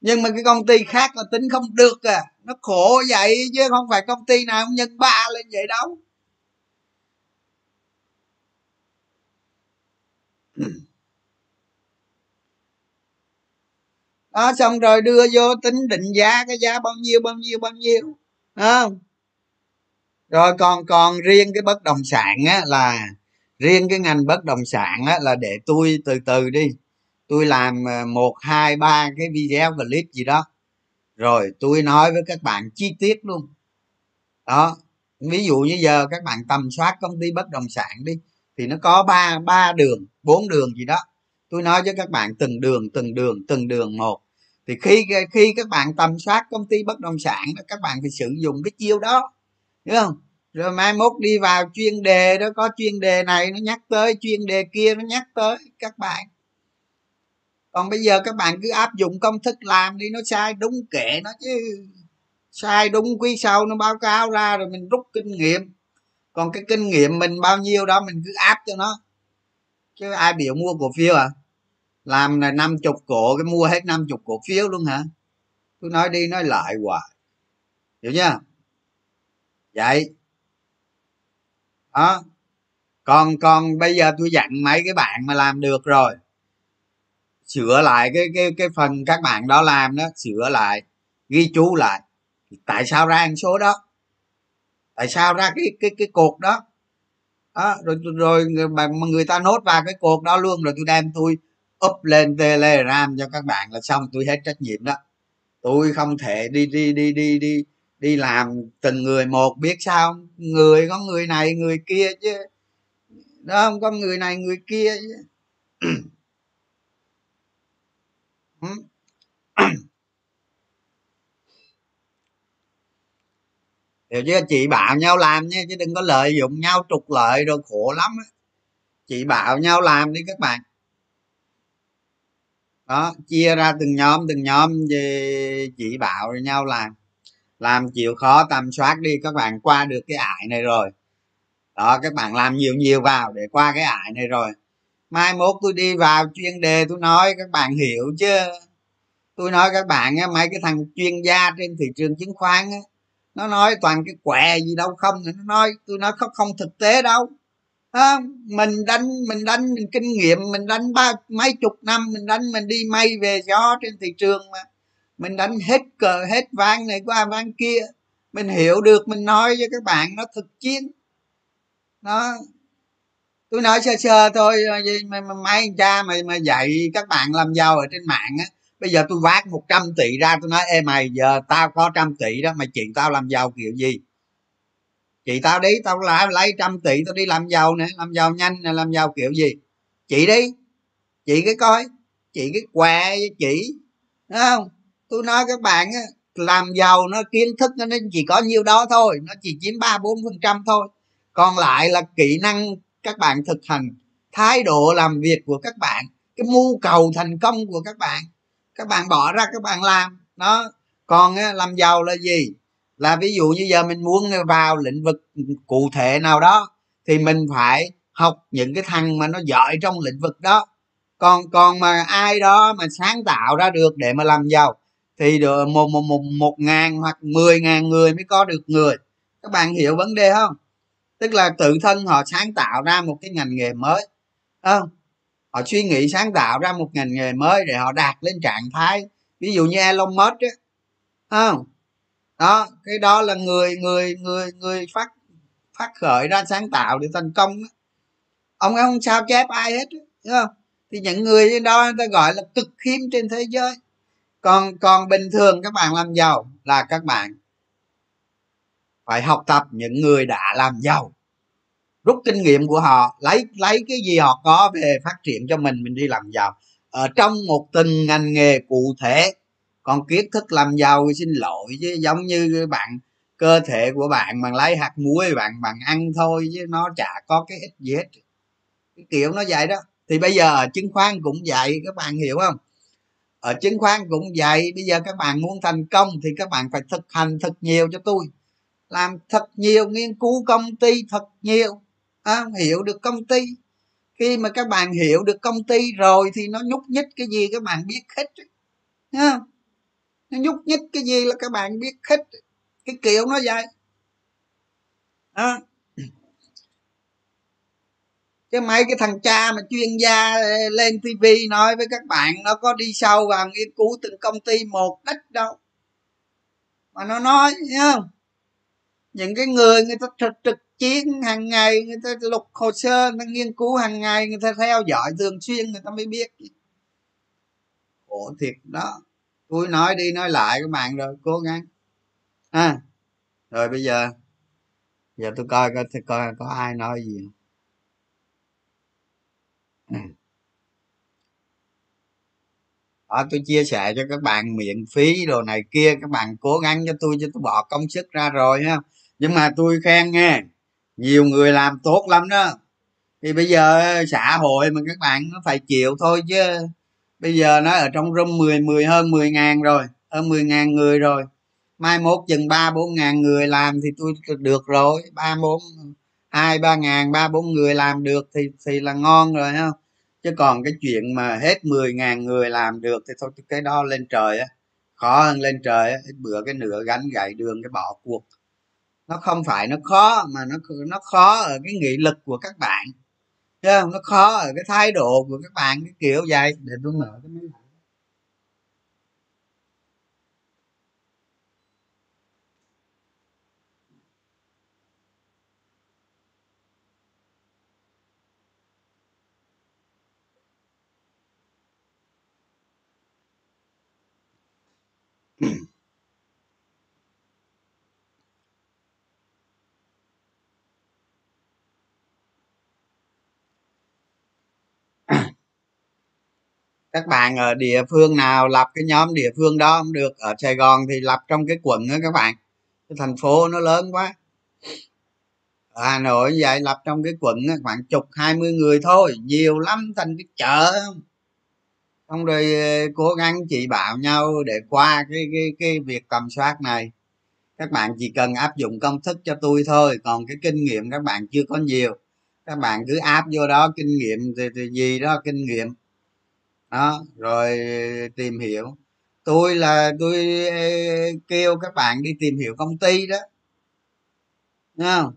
Nhưng mà cái công ty khác là tính không được à. Nó khổ vậy chứ không phải công ty nào cũng nhân ba lên vậy đâu. Đó, xong rồi đưa vô tính định giá cái giá bao nhiêu bao nhiêu bao nhiêu. Không? Rồi còn còn riêng cái bất động sản á, là riêng cái ngành bất động sản á, là để tôi từ từ đi. Tôi làm ờ, một, hai, ba cái video clip gì đó. Rồi tôi nói với các bạn chi tiết luôn. Đó, ví dụ như giờ các bạn tầm soát công ty bất động sản đi thì nó có ba ba đường, bốn đường gì đó. Tôi nói với các bạn từng đường từng đường từng đường một. Thì khi khi các bạn tầm soát công ty bất động sản các bạn phải sử dụng cái chiêu đó. Hiểu không? Rồi mai mốt đi vào chuyên đề đó, có chuyên đề này, nó nhắc tới, chuyên đề kia, nó nhắc tới các bạn. Còn bây giờ các bạn cứ áp dụng công thức làm đi, nó sai đúng kệ nó chứ. Sai đúng quý sau, nó báo cáo ra rồi mình rút kinh nghiệm còn cái kinh nghiệm mình bao nhiêu đó mình cứ áp cho nó. Chứ ai biểu mua cổ phiếu à? Làm là năm chục cổ, cái mua hết năm chục cổ phiếu luôn hả? Tôi nói đi nói lại hoài. Hiểu chưa? Vậy. Đó. Còn còn bây giờ tôi dặn mấy cái bạn mà làm được rồi. Sửa lại cái cái cái phần các bạn đó làm đó, sửa lại, ghi chú lại. Tại sao ra con số đó? Tại sao ra cái cái cái cột đó? Đó, rồi rồi mà người ta nốt vào cái cột đó luôn rồi tôi đem tôi up lên telegram cho các bạn là xong, tôi hết trách nhiệm đó. Tôi không thể đi đi đi đi đi đi làm từng người một, biết sao người có người này, người kia chứ. Đó không có người này, người kia chứ. hiểu chứ chị bảo nhau làm nha, chứ đừng có lợi dụng nhau, trục lợi rồi khổ lắm á. Chị bảo nhau làm đi các bạn. Đó, chia ra từng nhóm từng nhóm về chị bảo rồi nhau làm. Làm chịu khó tầm soát đi, các bạn qua được cái ải này rồi. Đó, các bạn làm nhiều nhiều vào để qua cái ải này rồi. Mai mốt tôi đi vào chuyên đề, tôi nói các bạn hiểu chứ. Tôi nói các bạn á, mấy cái thằng chuyên gia trên thị trường chứng khoán á nó nói toàn cái quẹ gì đâu không. Nó nói tôi nói không không thực tế đâu. À, mình đánh mình đánh mình kinh nghiệm mình đánh ba mấy chục năm mình đánh mình đi may về gió trên thị trường mà. Mình đánh hết cờ hết ván này qua ván kia. Mình hiểu được mình nói với các bạn nó thực chiến. Nó tôi nói sơ sơ thôi ờ, mà, mà mấy cha mà mà dạy các bạn làm giàu ở trên mạng á bây giờ tôi vác 100 tỷ ra, tôi nói, ê mày, giờ tao có trăm tỷ đó, mày chuyện tao làm giàu kiểu gì? Chị tao đi, tao lại lấy trăm tỷ, tao đi làm giàu nè, làm giàu nhanh nè, làm giàu kiểu gì? Chị đi, chị cái coi, chị cái què chị. Đúng không? Tôi nói các bạn á, làm giàu nó kiến thức nó chỉ có nhiêu đó thôi, nó chỉ chiếm ba, bốn phần trăm thôi. Còn lại là kỹ năng các bạn thực hành, thái độ làm việc của các bạn, cái mưu cầu thành công của các bạn các bạn bỏ ra, các bạn làm. Nó còn làm giàu là gì? Là ví dụ như giờ mình muốn vào lĩnh vực cụ thể nào đó thì mình phải học những cái thằng mà nó giỏi trong lĩnh vực đó. Còn còn mà ai đó mà sáng tạo ra được để mà làm giàu thì được một một một một ngàn hoặc mười ngàn người mới có được người. Các bạn hiểu vấn đề không? Tức là tự thân họ sáng tạo ra một cái ngành nghề mới. Không họ suy nghĩ sáng tạo ra một ngành nghề mới để họ đạt lên trạng thái. Ví dụ như Elon Musk á không? Đó, cái đó là người người người người phát phát khởi ra sáng tạo để thành công đó. ông ấy không sao chép ai hết đúng không? Thì những người đó, người ta gọi là cực hiếm trên thế giới. Còn còn bình thường các bạn làm giàu là các bạn phải học tập những người đã làm giàu rút kinh nghiệm của họ, lấy lấy cái gì họ có về phát triển cho mình mình đi làm giàu. Ở trong một từng ngành nghề cụ thể, còn kiến thức làm giàu xin lỗi chứ, giống như bạn, cơ thể của bạn bằng lấy hạt muối, bạn bằng ăn thôi chứ nó chả có cái ích gì hết. Cái kiểu nó vậy đó. Thì bây giờ ở chứng khoán cũng vậy, các bạn hiểu không? Ở chứng khoán cũng vậy, bây giờ các bạn muốn thành công thì các bạn phải thực hành thật nhiều cho tôi. Làm thật nhiều, nghiên cứu công ty thật nhiều à, hiểu được công ty. Khi mà các bạn hiểu được công ty rồi thì nó nhúc nhích cái gì các bạn biết hết ha nó nhúc nhích cái gì là các bạn biết hết. Cái kiểu nó vậy. À. chứ mấy cái thằng cha mà chuyên gia lên tivi nói với các bạn nó có đi sâu vào nghiên cứu từng công ty một đất đâu. Mà nó nói không? Những cái người người ta trực trực chiến hàng ngày, người ta lục hồ sơ, người ta nghiên cứu hàng ngày, người ta theo dõi thường xuyên, người ta mới biết. Khổ thiệt, đó. Tôi nói đi, nói lại các bạn rồi, cố gắng. À rồi bây giờ giờ tôi coi coi coi có ai nói gì ừ. đó, tôi chia sẻ cho các bạn miễn phí đồ này kia, các bạn cố gắng cho tôi cho tôi bỏ công sức ra rồi, ha. Nhưng mà tôi khen nghe nhiều người làm tốt lắm đó. Thì bây giờ xã hội mà các bạn nó phải chịu thôi chứ. Bây giờ nó ở trong room 10 10 hơn 10 ngàn rồi, hơn 10 ngàn người rồi. Mai mốt chừng ba, bốn ngàn người làm thì tôi được rồi. Ba, bốn, hai, ba ngàn, ba, bốn người làm được thì thì là ngon rồi không chứ còn cái chuyện mà hết 10 ngàn người làm được thì thôi, cái đó lên trời á, khó hơn lên trời á. Bữa cái nửa gánh gậy đường, cái bỏ cuộc nó không phải nó khó, mà nó nó khó ở cái nghị lực của các bạn. Chứ không? nó khó ở cái thái độ của các bạn, cái kiểu vậy. Để tôi mở cái máy lạnh các bạn ở địa phương nào lập cái nhóm địa phương đó không được. Ở sài gòn thì lập trong cái quận đó các bạn. Cái thành phố nó lớn quá. Ở hà nội vậy lập trong cái quận khoảng chục hai mươi người thôi. Nhiều lắm thành cái chợ xong rồi ờ, cố gắng chỉ bảo nhau để qua cái cái cái việc tầm soát này. Các bạn chỉ cần áp dụng công thức cho tôi thôi còn cái kinh nghiệm các bạn chưa có nhiều. Các bạn cứ áp vô đó kinh nghiệm thì, thì gì đó kinh nghiệm đó, rồi tìm hiểu. Tôi là, tôi kêu các bạn đi tìm hiểu công ty đó. Đúng không?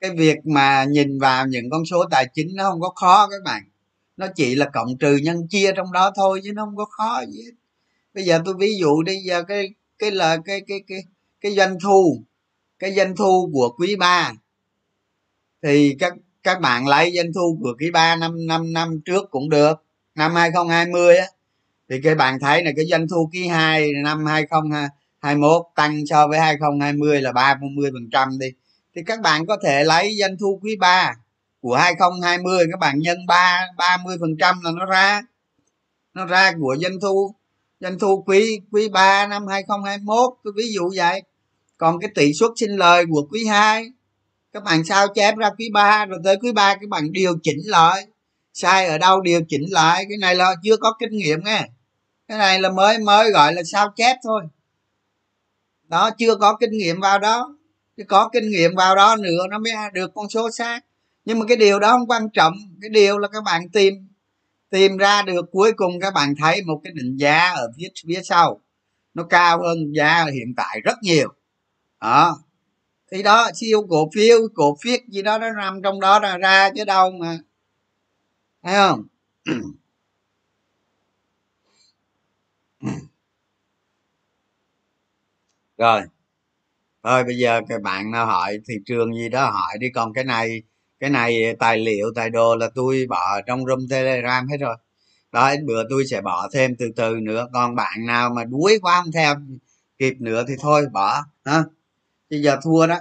Cái việc mà nhìn vào những con số tài chính nó không có khó các bạn. Nó chỉ là cộng trừ nhân chia trong đó thôi chứ nó không có khó gì hết. Bây giờ tôi ví dụ đi, giờ cái cái là, cái cái cái cái doanh thu, cái doanh thu của quý ba. Thì các các bạn lấy doanh thu của quý 3 năm năm năm trước cũng được. Năm 2020 á, thì các bạn thấy là cái doanh thu quý 2 năm 2021 tăng so với 2020 là 30 phần trăm đi. Thì các bạn có thể lấy doanh thu quý 3 của 2020 các bạn nhân 3 30 phần trăm là nó ra. Nó ra của doanh thu doanh thu quý quý 3 năm 2021 tôi ví dụ vậy. Còn cái tỷ suất sinh lời của quý 2 các bạn sao chép ra quý ba, rồi tới quý ba các bạn điều chỉnh lại. Sai ở đâu điều chỉnh lại? Cái này là chưa có kinh nghiệm nghe. Cái này là mới mới gọi là sao chép thôi. Đó, chưa có kinh nghiệm vào đó. Chứ có kinh nghiệm vào đó nữa, nó mới được con số xác. Nhưng mà cái điều đó không quan trọng. Cái điều là các bạn tìm tìm ra được cuối cùng các bạn thấy một cái định giá ở phía phía sau. Nó cao hơn giá hiện tại rất nhiều. Đó thì đó siêu cổ phiếu cổ phiếu gì đó, nó nằm trong đó ra ra chứ đâu mà. Thấy không? Rồi. Thôi, bây giờ các bạn nào hỏi, thị trường gì đó hỏi đi, còn cái này cái này tài liệu, tài đồ là tôi bỏ trong room telegram hết rồi. Đó bữa tôi sẽ bỏ thêm từ từ nữa, còn bạn nào mà đuối quá không theo kịp nữa thì thôi, bỏ ha bây giờ thua đó.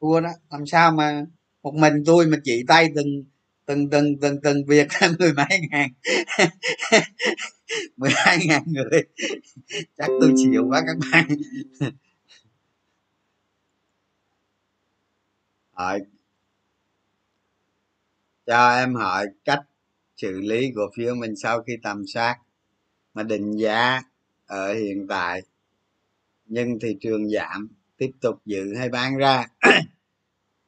Thua đó. Làm sao mà một mình tôi mà chỉ tay từng từng từng từng từng việc mười mấy ngàn. Mười hai ngàn người. Chắc tôi chịu quá các bạn. Hỏi cho em hỏi cách xử lý cổ phiếu mình sau khi tầm soát mà định giá ở hiện tại. Nhưng thị trường giảm tiếp tục dự hay bán ra.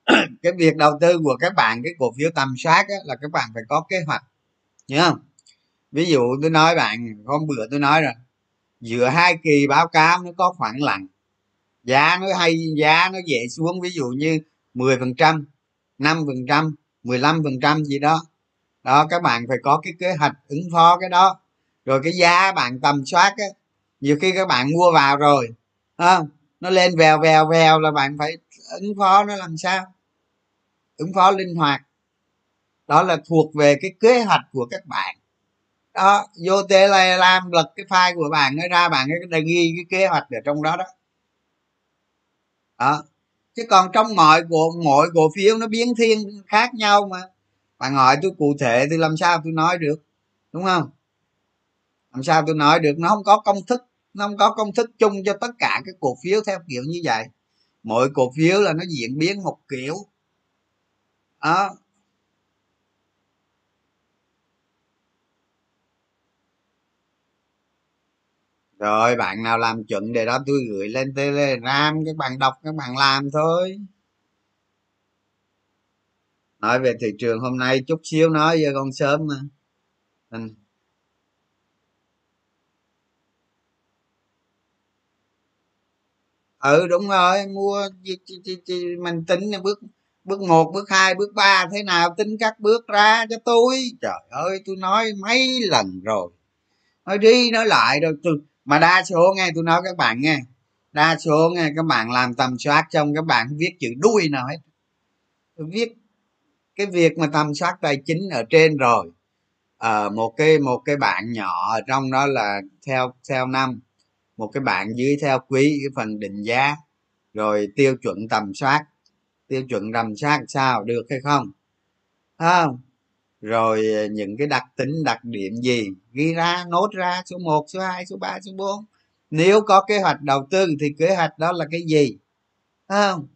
Cái việc đầu tư của các bạn cái cổ phiếu tầm soát á, là các bạn phải có kế hoạch nhớ không? Ví dụ tôi nói bạn hôm bữa tôi nói rồi giữa hai kỳ báo cáo nó có khoảng lặng giá nó hay giá nó dễ xuống ví dụ như 10 phần trăm năm phần trăm 15 phần trăm gì đó. Đó các bạn phải có cái kế hoạch ứng phó cái đó. Rồi cái giá bạn tầm soát á nhiều khi các bạn mua vào rồi không? Nó lên vèo vèo vèo là bạn phải ứng phó nó làm sao? Ứng phó linh hoạt. Đó là thuộc về cái kế hoạch của các bạn. Đó, vô tele làm lật cái file của bạn, nó ra bạn cái ghi cái kế hoạch ở trong đó đó. Đó. Chứ còn trong mọi cổ mỗi cổ phiếu nó biến thiên khác nhau mà. Bạn hỏi tôi cụ thể thì làm sao tôi nói được, đúng không? Làm sao tôi nói được? Nó không có công thức nó không có công thức chung cho tất cả các cổ phiếu theo kiểu như vậy. Mỗi cổ phiếu là nó diễn biến một kiểu. Đó. Rồi, bạn nào làm chuẩn để đó tôi gửi lên telegram, các bạn đọc, các bạn làm thôi. Nói về thị trường hôm nay chút xíu, nói giờ còn sớm mà. Ừ đúng rồi mua mình tính bước bước một bước hai bước ba thế nào tính các bước ra cho tôi. Trời ơi tôi nói mấy lần rồi. Nói đi nói lại rồi tôi mà đa số nghe tôi nói các bạn nghe. Đa số nghe các bạn làm tầm soát trong các bạn viết chữ đuôi nào hết. Tôi viết cái việc mà tầm soát tài chính ở trên rồi. À, một cái một cái bạn nhỏ ở trong đó là theo theo năm một cái bạn dưới theo quý cái phần định giá rồi tiêu chuẩn tầm soát. Tiêu chuẩn tầm soát sao được hay không? Không? Rồi ờ, những cái đặc tính đặc điểm gì? Ghi ra nốt ra số 1, số 2, số 3, số 4 nếu có kế hoạch đầu tư thì kế hoạch đó là cái gì? Không?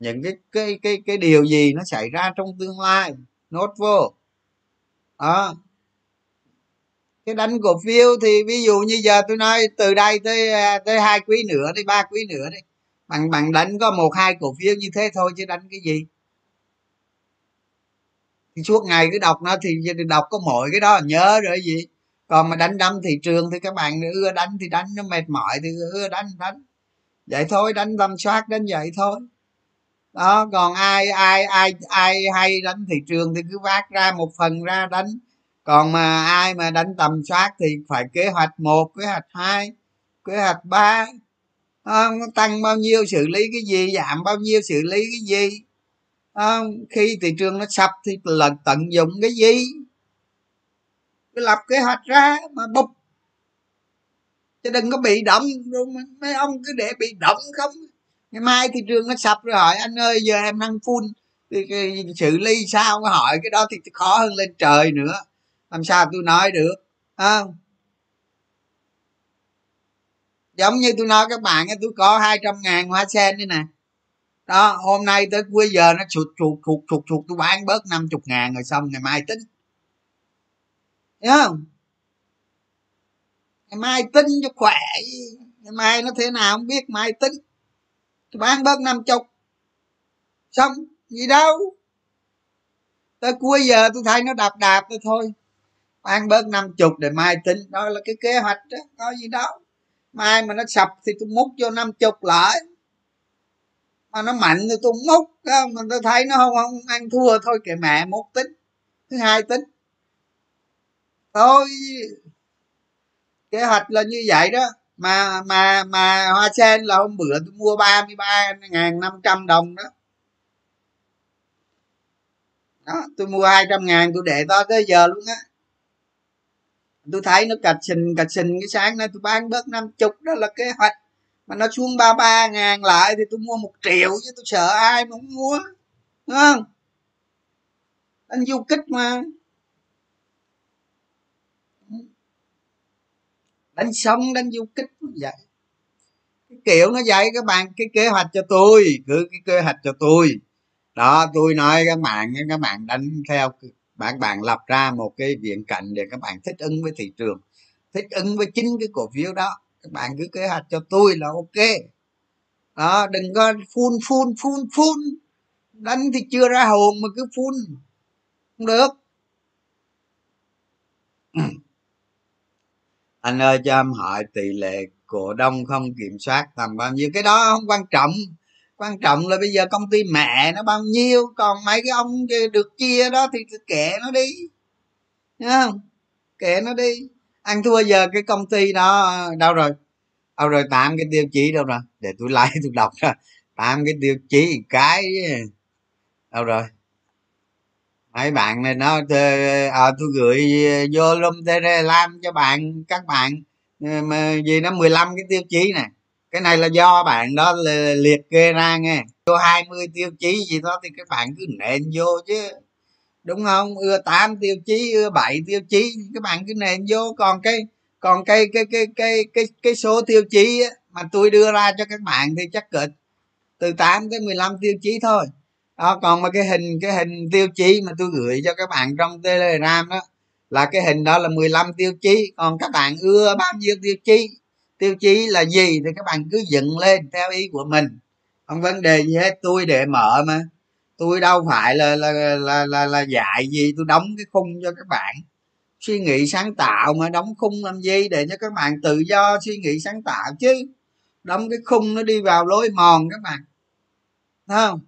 Những cái cái cái cái điều gì nó xảy ra trong tương lai? Nốt vô. Đó cái đánh cổ phiếu thì ví dụ như giờ tôi nói từ đây tới à, tới hai quý nữa đi, ba quý nữa đi, bằng bằng đánh có một, hai cổ phiếu như thế thôi chứ đánh cái gì. Thì suốt ngày cứ đọc nó thì đọc có mỗi cái đó, nhớ rồi gì. Còn mà đánh đâm thị trường thì các bạn ưa đánh thì đánh, nó mệt mỏi thì ưa đánh đánh. Vậy thôi, đánh tâm soát đến vậy thôi. Đó, còn ai ai ai ai hay đánh thị trường thì cứ vác ra một phần ra đánh còn mà ai mà đánh tầm soát thì phải kế hoạch một, kế hoạch hai, kế hoạch ba. Ờ, tăng bao nhiêu, xử lý cái gì, giảm bao nhiêu, xử lý cái gì? Ờ, khi thị trường nó sập thì là tận dụng cái gì? Cứ lập kế hoạch ra mà bục. Chứ đừng có bị động mấy ông cứ để bị động không? Ngày mai thị trường nó sập rồi hỏi, anh ơi, giờ em đang phun thì xử lý sao? Hỏi cái đó thì khó hơn lên trời nữa làm sao tôi nói được không? Giống như tôi nói các bạn tôi có 200 ngàn hoa sen đây nè. Đó, hôm nay tới cuối giờ nó sụt sụt sụt sụt sụt tôi bán bớt 50 ngàn rồi xong, ngày mai tính. Thấy không? Ngày mai tính cho khỏe. Ngày mai nó thế nào không biết, mai tính. Tôi bán bớt năm chục. Xong, gì đâu. Tới cuối giờ tôi thấy nó đạp đạp tôi thôi ăn bớt năm chục để mai tính. Đó là cái kế hoạch đó. Có gì đâu. Mai mà nó sập thì tôi múc vô năm chục lại. Mà nó mạnh thì tôi múc không? Mà tôi thấy nó không không ăn thua thôi. Kệ mẹ một tính. Thứ hai tính. Thôi. Kế hoạch là như vậy đó. Mà mà mà hoa sen là hôm bữa tôi mua ba mươi ba ngàn năm trăm đồng đó. Đó, tôi mua hai trăm ngàn, tôi để to tới giờ luôn á tôi thấy nó cạch xình cạch xình cái sáng nay tôi bán bớt năm chục, đó là kế hoạch. Mà nó xuống ba ba ngàn lại thì tôi mua một triệu chứ tôi sợ ai mà không mua, đúng không? Anh du kích mà. Đánh sống đánh du kích vậy. Cái kiểu nó vậy, các bạn, cái kế hoạch cho tôi, cứ cái kế hoạch cho tôi. Đó, tôi nói các bạn các bạn đánh theo bạn bạn lập ra một cái viện cạnh để các bạn thích ứng với thị trường, thích ứng với chính cái cổ phiếu đó. Các bạn cứ kế hoạch cho tôi là ok. Đó, đừng có phun phun phun phun. Đánh thì chưa ra hồn mà cứ phun. Không được. Anh ơi, cho em hỏi tỷ lệ cổ đông không kiểm soát tầm bao nhiêu? Cái đó không quan trọng quan trọng là bây giờ công ty mẹ nó bao nhiêu còn mấy cái ông được chia đó thì kệ nó đi. Thấy không? Kệ nó đi. Ăn thua giờ cái công ty đó đâu rồi? Đâu rồi tám cái tiêu chí đâu rồi? Để tôi lấy tôi đọc ra. Tám cái tiêu chí cái. Đâu rồi? Mấy bạn này nó à, tôi gửi vô lum làm cho bạn các bạn ờ, mà gì nó 15 cái tiêu chí này cái này là do bạn đó liệt kê ra nghe. Vô 20 tiêu chí gì đó thì các bạn cứ nện vô chứ. Đúng không? Ưa 8 tiêu chí ưa 7 tiêu chí các bạn cứ nện vô. Còn cái còn cái cái cái cái cái cái số tiêu chí á, mà tôi đưa ra cho các bạn thì chắc cỡ từ 8 tới 15 tiêu chí thôi. Đó còn mà cái hình cái hình tiêu chí mà tôi gửi cho các bạn trong telegram đó là cái hình đó là 15 tiêu chí. Còn các bạn ưa bao nhiêu tiêu chí? Tiêu chí là gì thì các bạn cứ dựng lên theo ý của mình. Không vấn đề gì hết tôi để mở mà. Tôi đâu phải là là là là, là dạy gì tôi đóng cái khung cho các bạn. Suy nghĩ sáng tạo mà đóng khung làm gì để cho các bạn tự do suy nghĩ sáng tạo chứ. Đóng cái khung nó đi vào lối mòn các bạn. Thấy không?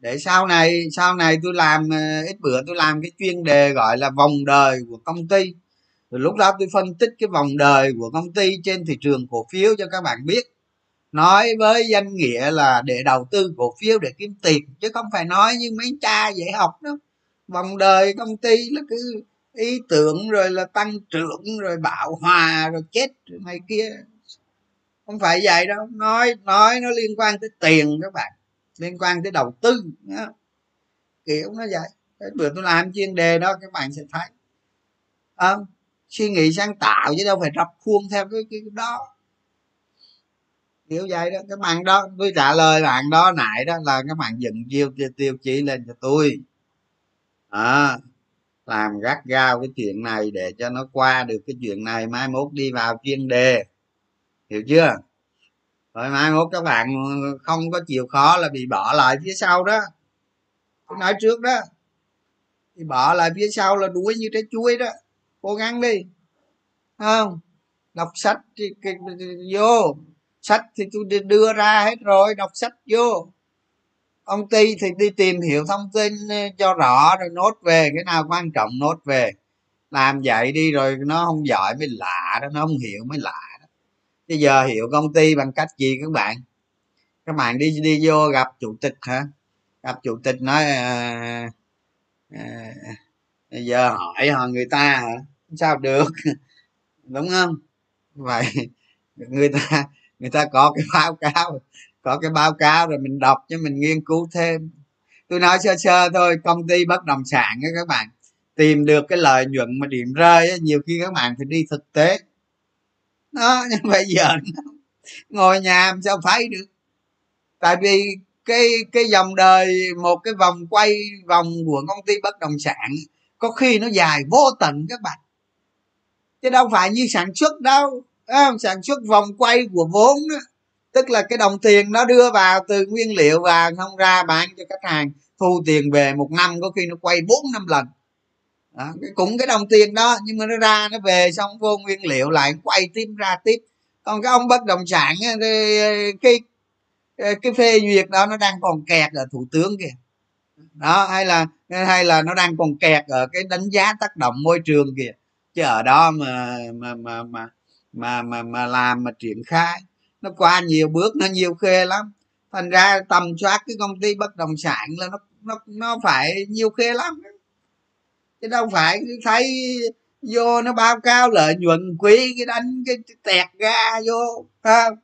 Để sau này sau này tôi làm ờ, ít bữa tôi làm cái chuyên đề gọi là vòng đời của công ty rồi lúc đó tôi phân tích cái vòng đời của công ty trên thị trường cổ phiếu cho các bạn biết. Nói với danh nghĩa là để đầu tư cổ phiếu để kiếm tiền chứ không phải nói như mấy cha dạy học đâu. Vòng đời công ty là cứ ý tưởng rồi là tăng trưởng rồi bạo hòa rồi chết rồi này kia. Không phải vậy đâu. Nói nói nó liên quan tới tiền các bạn liên quan tới đầu tư đó. kiểu nó vậy. Bữa tôi làm chuyên đề đó các bạn sẽ thấy. À, suy nghĩ sáng tạo chứ đâu phải rập khuôn theo cái, cái đó. Kiểu vậy đó các bạn đó tôi trả lời bạn đó nãy đó là các bạn dựng chiêu tiêu chí lên cho tôi. À, làm gắt gao cái chuyện này để cho nó qua được cái chuyện này mai mốt đi vào chuyên đề. Hiểu chưa? Rồi mai mốt các bạn không có chịu khó là bị bỏ lại phía sau đó. Tôi nói trước đó thì bỏ lại phía sau là đuối như trái chuối đó cố gắng đi. Không? Đọc sách thì, thì, thì, vô. Sách thì tôi đưa ra hết rồi đọc sách vô. Công ty thì đi tìm hiểu thông tin ờ, cho rõ rồi nốt về cái nào quan trọng nốt về. Làm vậy đi rồi nó không giỏi mới lạ đó nó không hiểu mới lạ đó. Bây giờ hiểu công ty bằng cách gì các bạn? Các bạn đi đi vô gặp chủ tịch hả? Gặp chủ tịch nói à, à, bây giờ hỏi họ người ta hả? Sao được. Đúng không? Vậy người ta người ta có cái báo cáo có cái báo cáo rồi mình đọc cho mình nghiên cứu thêm. Tôi nói sơ sơ thôi công ty bất động sản á các bạn tìm được cái lợi nhuận mà điểm rơi á, nhiều khi các bạn phải đi thực tế. Đó nhưng bây giờ ngồi nhà làm sao thấy được? Tại vì cái cái dòng đời một cái vòng quay vòng của công ty bất động sản có khi nó dài vô tận các bạn chứ đâu phải như sản xuất đâu à, sản xuất vòng quay của vốn đó tức là cái đồng tiền nó đưa vào từ nguyên liệu và không ra bán cho khách hàng thu tiền về một năm có khi nó quay bốn năm lần. Đó, cũng cái đồng tiền đó nhưng mà nó ra nó về xong vô nguyên liệu lại quay tiếp ra tiếp. Còn cái ông bất động sản ờ, cái ờ, cái phê duyệt đó nó đang còn kẹt ở thủ tướng kìa. Đó hay là hay là nó đang còn kẹt ở cái đánh giá tác động môi trường kìa chứ ở đó mà mà mà mà mà mà, mà làm mà triển khai nó qua nhiều bước nó nhiều khê lắm. Thành ra tầm soát cái công ty bất động sản là nó nó nó phải nhiều khê lắm. Chứ đâu phải thấy vô nó báo cáo lợi nhuận quý cái đánh cái tẹt ra vô không?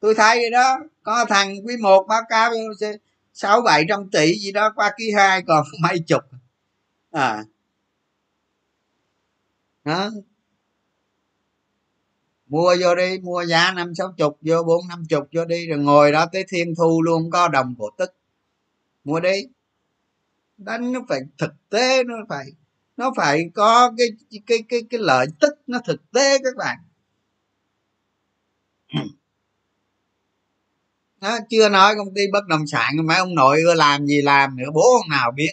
Tôi thấy rồi đó. Có thằng quý một báo cáo sáu bảy trăm tỷ gì đó qua quý hai còn mấy chục. À đó mua vô đi mua giá năm sáu chục vô bốn năm chục vô đi rồi ngồi đó tới thiên thu luôn có đồng cổ tức. Mua đi. Đánh nó phải thực tế nó phải nó phải có cái cái cái cái lợi tức nó thực tế các bạn. Đó, chưa nói công ty bất động sản mấy ông nội ưa làm gì làm nữa bố ông nào biết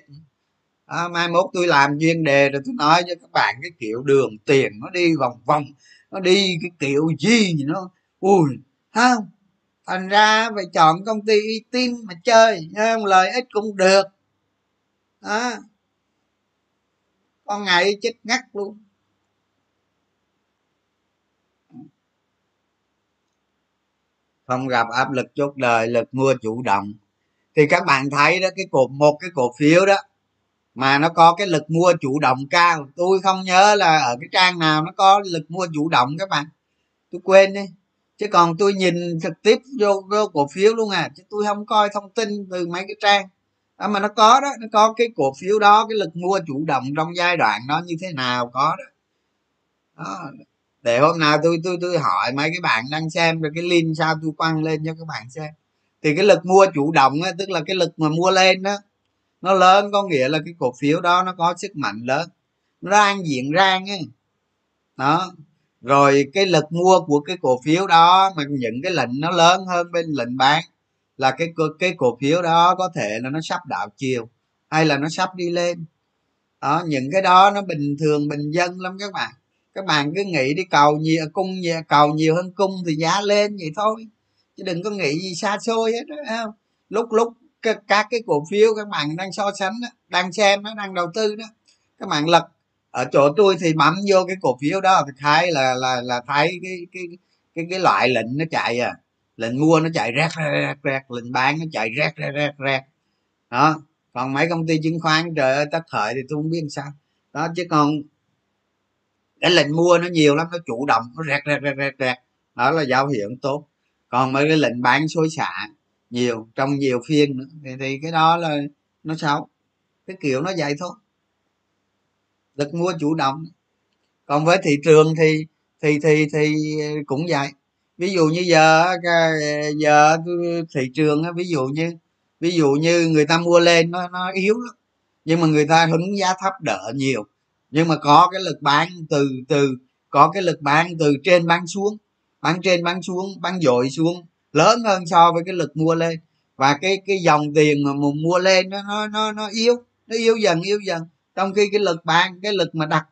à, mai mốt tôi làm chuyên đề rồi tôi nói cho các bạn cái kiểu đường tiền nó đi vòng vòng nó đi cái kiểu gì nó ui không? Thành ra phải chọn công ty uy tín mà chơi không? Lợi ích cũng được. Đó. Con ngày chết ngắt luôn. Không gặp áp lực chốt đời lực mua chủ động. Thì các bạn thấy đó cái cột một cái cổ phiếu đó mà nó có cái lực mua chủ động cao. Tôi không nhớ là ở cái trang nào nó có lực mua chủ động các bạn. Tôi quên đi. Chứ còn tôi nhìn trực tiếp vô, vô cổ phiếu luôn à. Chứ tôi không coi thông tin từ mấy cái trang. À, mà nó có đó. Nó có cái cổ phiếu đó cái lực mua chủ động trong giai đoạn đó như thế nào có đó, đó. để hôm nào tôi tôi tôi hỏi mấy cái bạn đang xem rồi cái link sao tôi quăng lên cho các bạn xem. Thì cái lực mua chủ động á, tức là cái lực mà mua lên đó nó lớn có nghĩa là cái cổ phiếu đó nó có sức mạnh lớn. Nó đang diện rang ấy đó. Rồi cái lực mua của cái cổ phiếu đó mà những cái lệnh nó lớn hơn bên lệnh bán là cái cái cổ phiếu đó có thể là nó sắp đảo chiều hay là nó sắp đi lên. Đó những cái đó nó bình thường bình dân lắm các bạn. Các bạn cứ nghĩ đi cầu nhiều cung nhiều, cầu nhiều hơn cung thì giá lên vậy thôi. Chứ đừng có nghĩ gì xa xôi hết đó không? Lúc lúc các, các cái cổ phiếu các bạn đang so sánh đó, đang xem nó đang đầu tư đó các bạn lật ở chỗ tôi thì bấm vô cái cổ phiếu đó thì thấy là là là thấy cái cái cái cái loại lệnh nó chạy à lệnh mua nó chạy rét rét rét lệnh bán nó chạy rét rét rét rét đó còn mấy công ty chứng khoán trời ơi tất thời thì tôi không biết sao. Đó chứ còn cái lệnh mua nó nhiều lắm nó chủ động nó rẹt rẹt rẹt rẹt rẹt đó là dấu hiệu tốt. Còn mấy cái lệnh bán xối xả nhiều trong nhiều phiên nữa. Thì, thì cái đó là nó xấu. Cái kiểu nó vậy thôi. Lực mua chủ động. Còn với thị trường thì thì thì thì cũng vậy. Ví dụ như giờ giờ thị trường ví dụ như ví dụ như người ta mua lên nó nó yếu lắm. Nhưng mà người ta hứng giá thấp đỡ nhiều. Nhưng mà có cái lực bán từ từ có cái lực bán từ trên bán xuống bán trên bán xuống bán dội xuống lớn hơn so với cái lực mua lên. Và cái cái dòng tiền mà mua lên nó nó nó, nó yếu nó yếu dần yếu dần. Trong khi cái lực bán cái lực mà đặt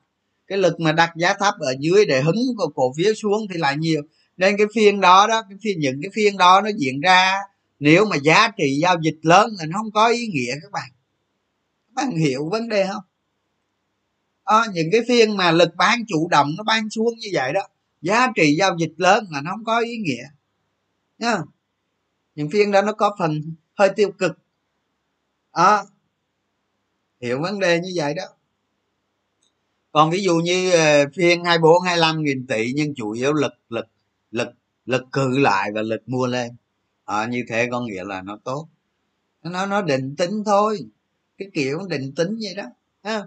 cái lực mà đặt giá thấp ở dưới để hứng của cổ phiếu xuống thì lại nhiều. Nên cái phiên đó đó cái phiên những cái phiên đó nó diễn ra nếu mà giá trị giao dịch lớn là nó không có ý nghĩa các bạn. Các bạn hiểu vấn đề không? À, những cái phiên mà lực bán chủ động nó bán xuống như vậy đó giá trị giao dịch lớn là nó không có ý nghĩa nha. Những phiên đó nó có phần hơi tiêu cực. À, hiểu vấn đề như vậy đó. Còn ví dụ như ờ, phiên 24 25 nghìn tỷ nhưng chủ yếu lực lực lực lực cự lại và lực mua lên. À, như thế có nghĩa là nó tốt. Nó nó định tính thôi. Cái kiểu định tính vậy đó ha.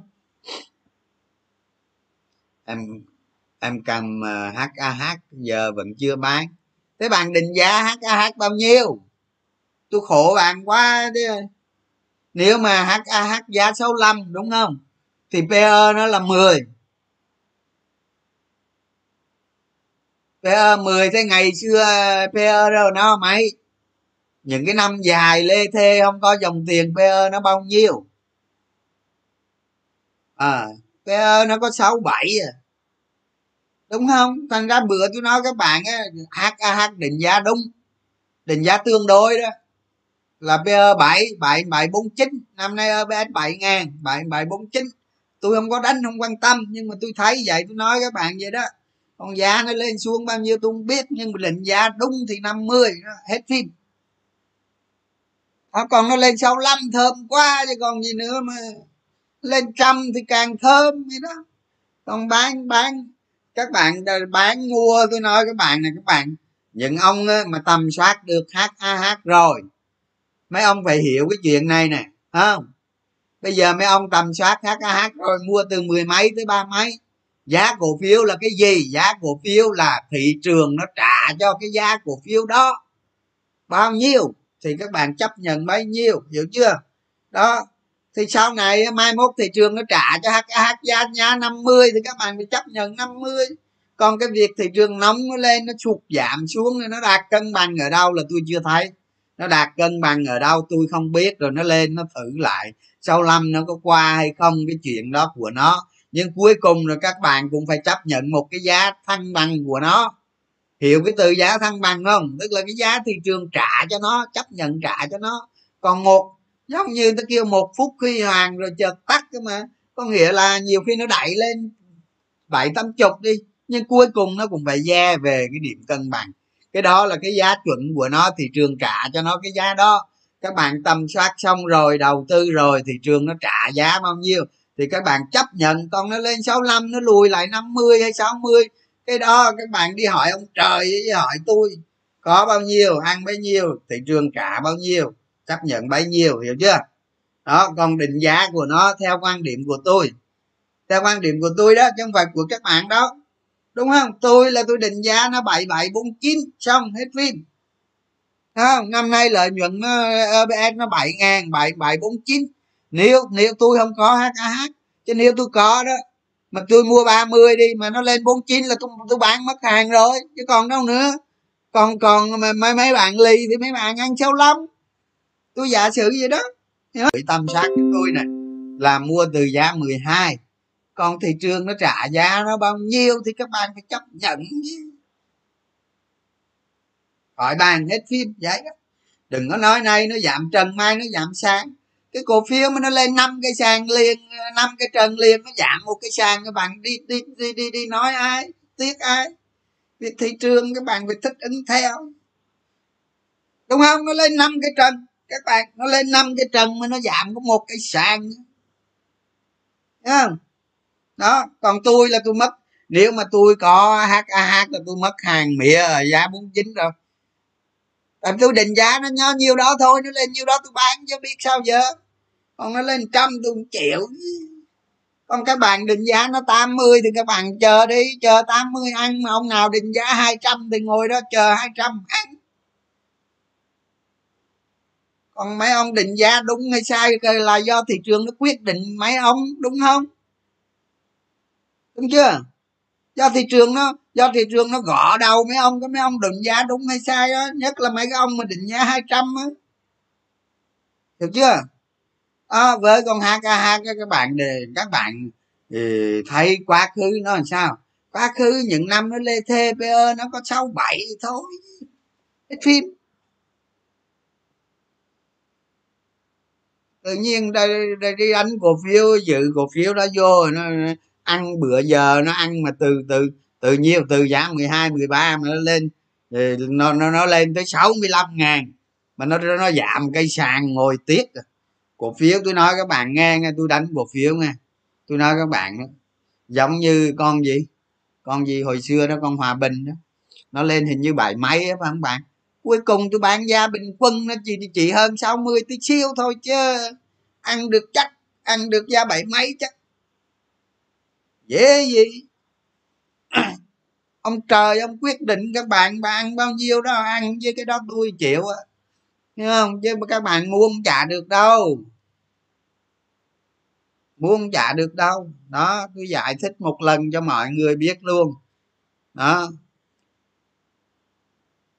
Em em cầm ờ, HAH giờ vẫn chưa bán thế bạn định giá HAH bao nhiêu? Tôi khổ bạn quá đi nếu mà HAH giá 65 đúng không? Thì PE nó là 10 PE 10 thế ngày xưa PE đâu nó mấy? Những cái năm dài lê thê không có dòng tiền PE nó bao nhiêu? Ờ, à PE nó có sáu bảy à đúng không? Thành ra bữa tôi nói các bạn á HAH định giá đúng định giá tương đối đó. Là PE 7 7 749 năm nay EPS 7 ngàn 7 749 tôi không có đánh không quan tâm nhưng mà tôi thấy vậy tôi nói các bạn vậy đó. Còn giá nó lên xuống bao nhiêu tôi không biết nhưng mà định giá đúng thì 50 hết phim. À, còn nó lên 65 thơm quá chứ còn gì nữa mà. Lên trăm thì càng thơm vậy đó. Còn bán bán các bạn bán mua, tôi nói các bạn này, các bạn, những ông mà tầm soát được HAH rồi, mấy ông phải hiểu cái chuyện này nè không? Bây giờ mấy ông tầm soát HAH rồi, mua từ mười mấy tới ba mấy, giá cổ phiếu là cái gì? Giá cổ phiếu là thị trường nó trả cho cái giá cổ phiếu đó. Bao nhiêu thì các bạn chấp nhận bấy nhiêu, hiểu chưa? Đó thì sau này mai mốt thị trường nó trả cho HH giá giá 50 thì các bạn phải chấp nhận 50 còn cái việc thị trường nóng nó lên, nó sụt giảm xuống nó đạt cân bằng ở đâu là tôi chưa thấy. Nó đạt cân bằng ở đâu tôi không biết, rồi nó lên, nó thử lại. Sau năm nó có qua hay không cái chuyện đó của nó. Nhưng cuối cùng rồi các bạn cũng phải chấp nhận một cái giá thăng bằng của nó. Hiểu cái từ giá thăng bằng không? Tức là cái giá thị trường trả cho nó, chấp nhận trả cho nó. Còn một giống như ta kêu một phút khi hoàng rồi chợt tắt cơ mà. Có nghĩa là nhiều khi nó đẩy lên bảy tám chục đi, nhưng cuối cùng nó cũng phải ra về cái điểm cân bằng. Cái đó là cái giá chuẩn của nó, thị trường trả cho nó cái giá đó. Các bạn tầm soát xong rồi, đầu tư rồi, thị trường nó trả giá bao nhiêu? Thì các bạn chấp nhận còn nó lên 65 nó lùi lại 50 hay 60 cái đó các bạn đi hỏi ông trời với hỏi tôi, có bao nhiêu, ăn bấy nhiêu, thị trường trả bao nhiêu? Chấp nhận bấy nhiêu, hiểu chưa? Đó còn định giá của nó theo quan điểm của tôi. Theo quan điểm của tôi đó, chứ không phải của các bạn đó. Đúng không? Tôi là tôi định giá nó bảy bảy bốn chín, xong, hết phim. Không? Năm nay lợi nhuận ờ, ờ, nó nó bảy ngàn, bảy bảy bốn chín. Nếu nếu tôi không có HAH chứ nếu tôi có đó, mà tôi mua 30 đi, mà nó lên 49 là tôi tôi bán mất hàng rồi, chứ còn đâu nữa. Còn còn mà mấy mấy bạn lì thì mấy bạn ăn sâu lắm tôi giả sử vậy đó. Bị tâm sát cho tôi nè là mua từ giá 12 còn thị trường nó trả giá nó bao nhiêu thì các bạn phải chấp nhận khỏi bàn hết phim vậy đó. Đừng có nói nay nó giảm trần mai nó giảm sang cái cổ phiếu mà nó lên năm cái sàn liền năm cái trần liền nó giảm một cái sàn các bạn đi đi đi đi, đi nói ai tiếc ai. Vì thị trường các bạn phải thích ứng theo. Đúng không? Nó lên năm cái trần các bạn nó lên năm cái trần mà nó giảm có một cái sàn Thấy không? Đó, còn tôi là tôi mất. Nếu mà tôi có HAH là tôi mất hàng mía giá 49 rồi. Tại tôi định giá nó nhó nhiêu đó thôi, nó lên nhiêu đó tôi bán chứ biết sao giờ. Còn nó lên trăm tôi cũng chịu. Còn các bạn định giá nó 80 thì các bạn chờ đi, chờ 80 ăn mà ông nào định giá 200 thì ngồi đó chờ 200 ăn còn mấy ông định giá đúng hay sai là do thị trường nó quyết định mấy ông đúng không? Đúng chưa? Do thị trường nó do thị trường nó gõ đầu mấy ông cái mấy ông định giá đúng hay sai đó nhất là mấy cái ông mà định giá 200 á. Hiểu chưa? À, với con hk các bạn đề các bạn thấy quá khứ nó làm sao? Quá khứ những năm nó lê thê pe nó có sáu bảy thôi. Hết phim. Tự nhiên đây, đây đi đánh cổ phiếu dự cổ phiếu đó vô nó ăn bữa giờ nó ăn mà từ từ từ nhiêu từ giá 12 13 mà nó lên nó nó nó lên tới 65 ngàn. Mà nó nó giảm cây sàn ngồi tiếc à. cổ phiếu tôi nói các bạn nghe nghe tôi đánh cổ phiếu nghe tôi nói các bạn đó, giống như con gì? Con gì hồi xưa đó con hòa bình đó. Nó lên hình như bảy mấy á phải không bạn? Cuối cùng tôi bán giá bình quân nó chỉ chỉ hơn 60 tí siêu thôi chứ. Ăn được chắc, ăn được giá bảy mấy chắc. Dễ gì? Ông trời, ông quyết định các bạn bạn ăn bao nhiêu đó, ăn với cái đó tôi chịu á. Không? Chứ các bạn mua không trả được đâu. Mua không trả được đâu. Đó, tôi giải thích một lần cho mọi người biết luôn. Đó.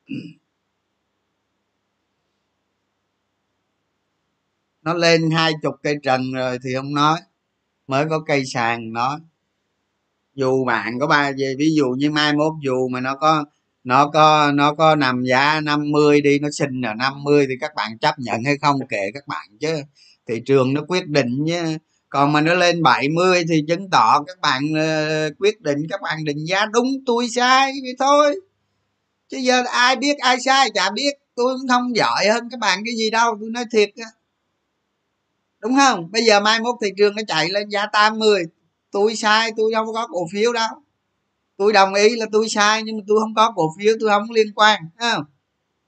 nó lên hai chục cây trần rồi thì không nói mới có cây sàn nói. Dù bạn có ba về ví dụ như mai mốt dù mà nó có nó có nó có nằm giá 50 đi nó xin là 50 thì các bạn chấp nhận hay không kệ các bạn chứ. Thị trường nó quyết định nhé. Còn mà nó lên 70 thì chứng tỏ các bạn uh, quyết định các bạn định giá đúng tôi sai vậy thôi. Chứ giờ ai biết ai sai chả biết tôi cũng không giỏi hơn các bạn cái gì đâu tôi nói thiệt á đúng không? Bây giờ mai mốt thị trường nó chạy lên giá 80 tôi sai, tôi không có cổ phiếu đâu tôi đồng ý là tôi sai, nhưng mà tôi không có cổ phiếu, tôi không liên quan không?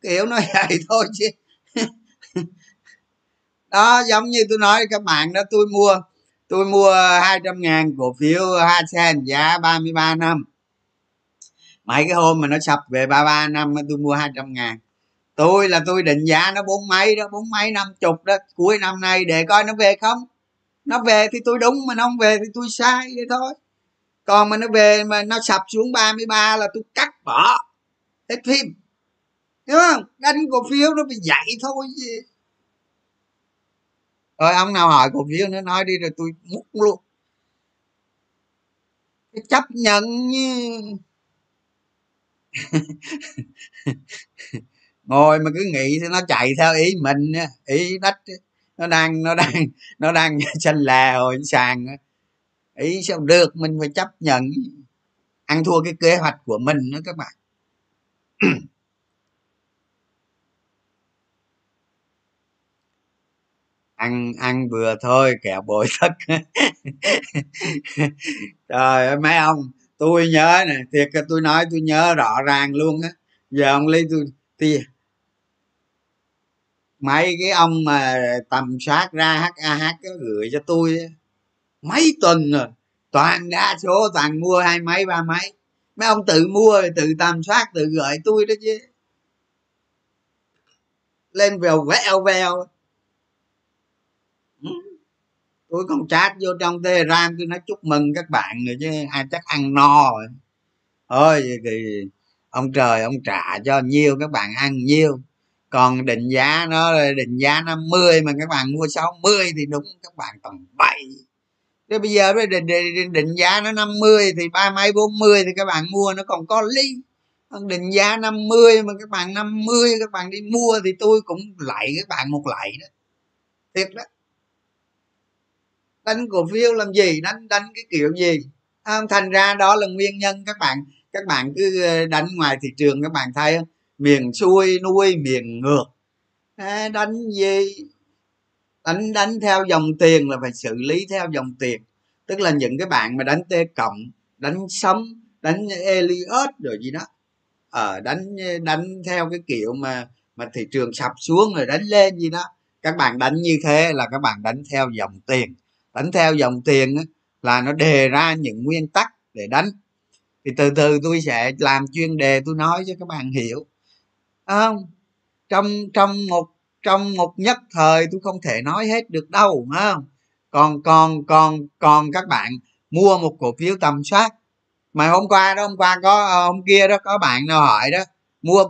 Kiểu nói vậy thôi chứ. Đó, giống như tôi nói các bạn đó, tôi mua tôi mua 200 ngàn cổ phiếu Hasen giá 33 năm. Mấy cái hôm mà nó sập về 33 năm tôi mua 200 ngàn tôi là tôi định giá nó bốn mấy đó, bốn mấy năm chục đó. Cuối năm nay để coi nó về không? Nó về thì tôi đúng, mà nó không về thì tôi sai vậy thôi. Còn mà nó về mà nó sập xuống 33 là tôi cắt bỏ hết phim. Hiểu không? Đánh cổ phiếu nó bị dạy thôi gì rồi ông nào hỏi cổ phiếu nó nói đi rồi tôi múc luôn. Cái chấp nhận như ngồi mà cứ nghĩ thì nó chạy theo ý mình ý đất nó đang nó đang nó đang xanh là hồi sàn ý sao được mình phải chấp nhận. Ăn thua cái kế hoạch của mình nữa các bạn. Ăn ăn vừa thôi, kẹo bội thất trời ơi, mấy ông, tôi nhớ nè, thiệt tôi nói tôi nhớ rõ ràng luôn á. Giờ ông lấy tôi tia mấy cái ông mà tầm soát ra hah gửi cho tôi mấy tuần rồi, toàn đa số toàn mua hai mấy, ba mấy. Mấy ông tự mua, tự tầm soát, tự gửi tôi đó chứ. Lên vèo vèo vèo. Ừ. Tôi còn chat vô trong telegram, tôi nói chúc mừng các bạn rồi chứ, ai chắc ăn no rồi. Thôi thì ông trời, ông trả cho nhiêu các bạn ăn nhiêu còn định giá nó định giá 50 mà các bạn mua 60 thì đúng các bạn toàn bậy thế bây giờ định, định, định giá nó 50 thì ba mấy 40 thì các bạn mua nó còn có lý. Định giá 50 mà các bạn 50 các bạn đi mua thì tôi cũng lại các bạn một lại đó. Thiệt đó. Đánh cổ phiếu làm gì? Đánh đánh cái kiểu gì? Không thành ra đó là nguyên nhân các bạn các bạn cứ ờ, đánh ngoài thị trường các bạn thấy không? Miền xuôi nuôi miền ngược. À, đánh gì đánh đánh theo dòng tiền là phải xử lý theo dòng tiền. Tức là những cái bạn mà đánh t cộng đánh sống đánh Elliot rồi gì đó ở ờ, đánh đánh theo cái kiểu mà mà thị trường sập xuống rồi đánh lên gì đó các bạn đánh như thế là các bạn đánh theo dòng tiền. Đánh theo dòng tiền là nó đề ra những nguyên tắc để đánh. Thì từ từ tôi sẽ làm chuyên đề tôi nói cho các bạn hiểu không trong trong một trong một nhất thời tôi không thể nói hết được đâu không? Còn còn còn còn các bạn mua một cổ phiếu tầm soát. Mà hôm qua đó hôm qua có ờ, hôm kia đó có bạn nào hỏi đó mua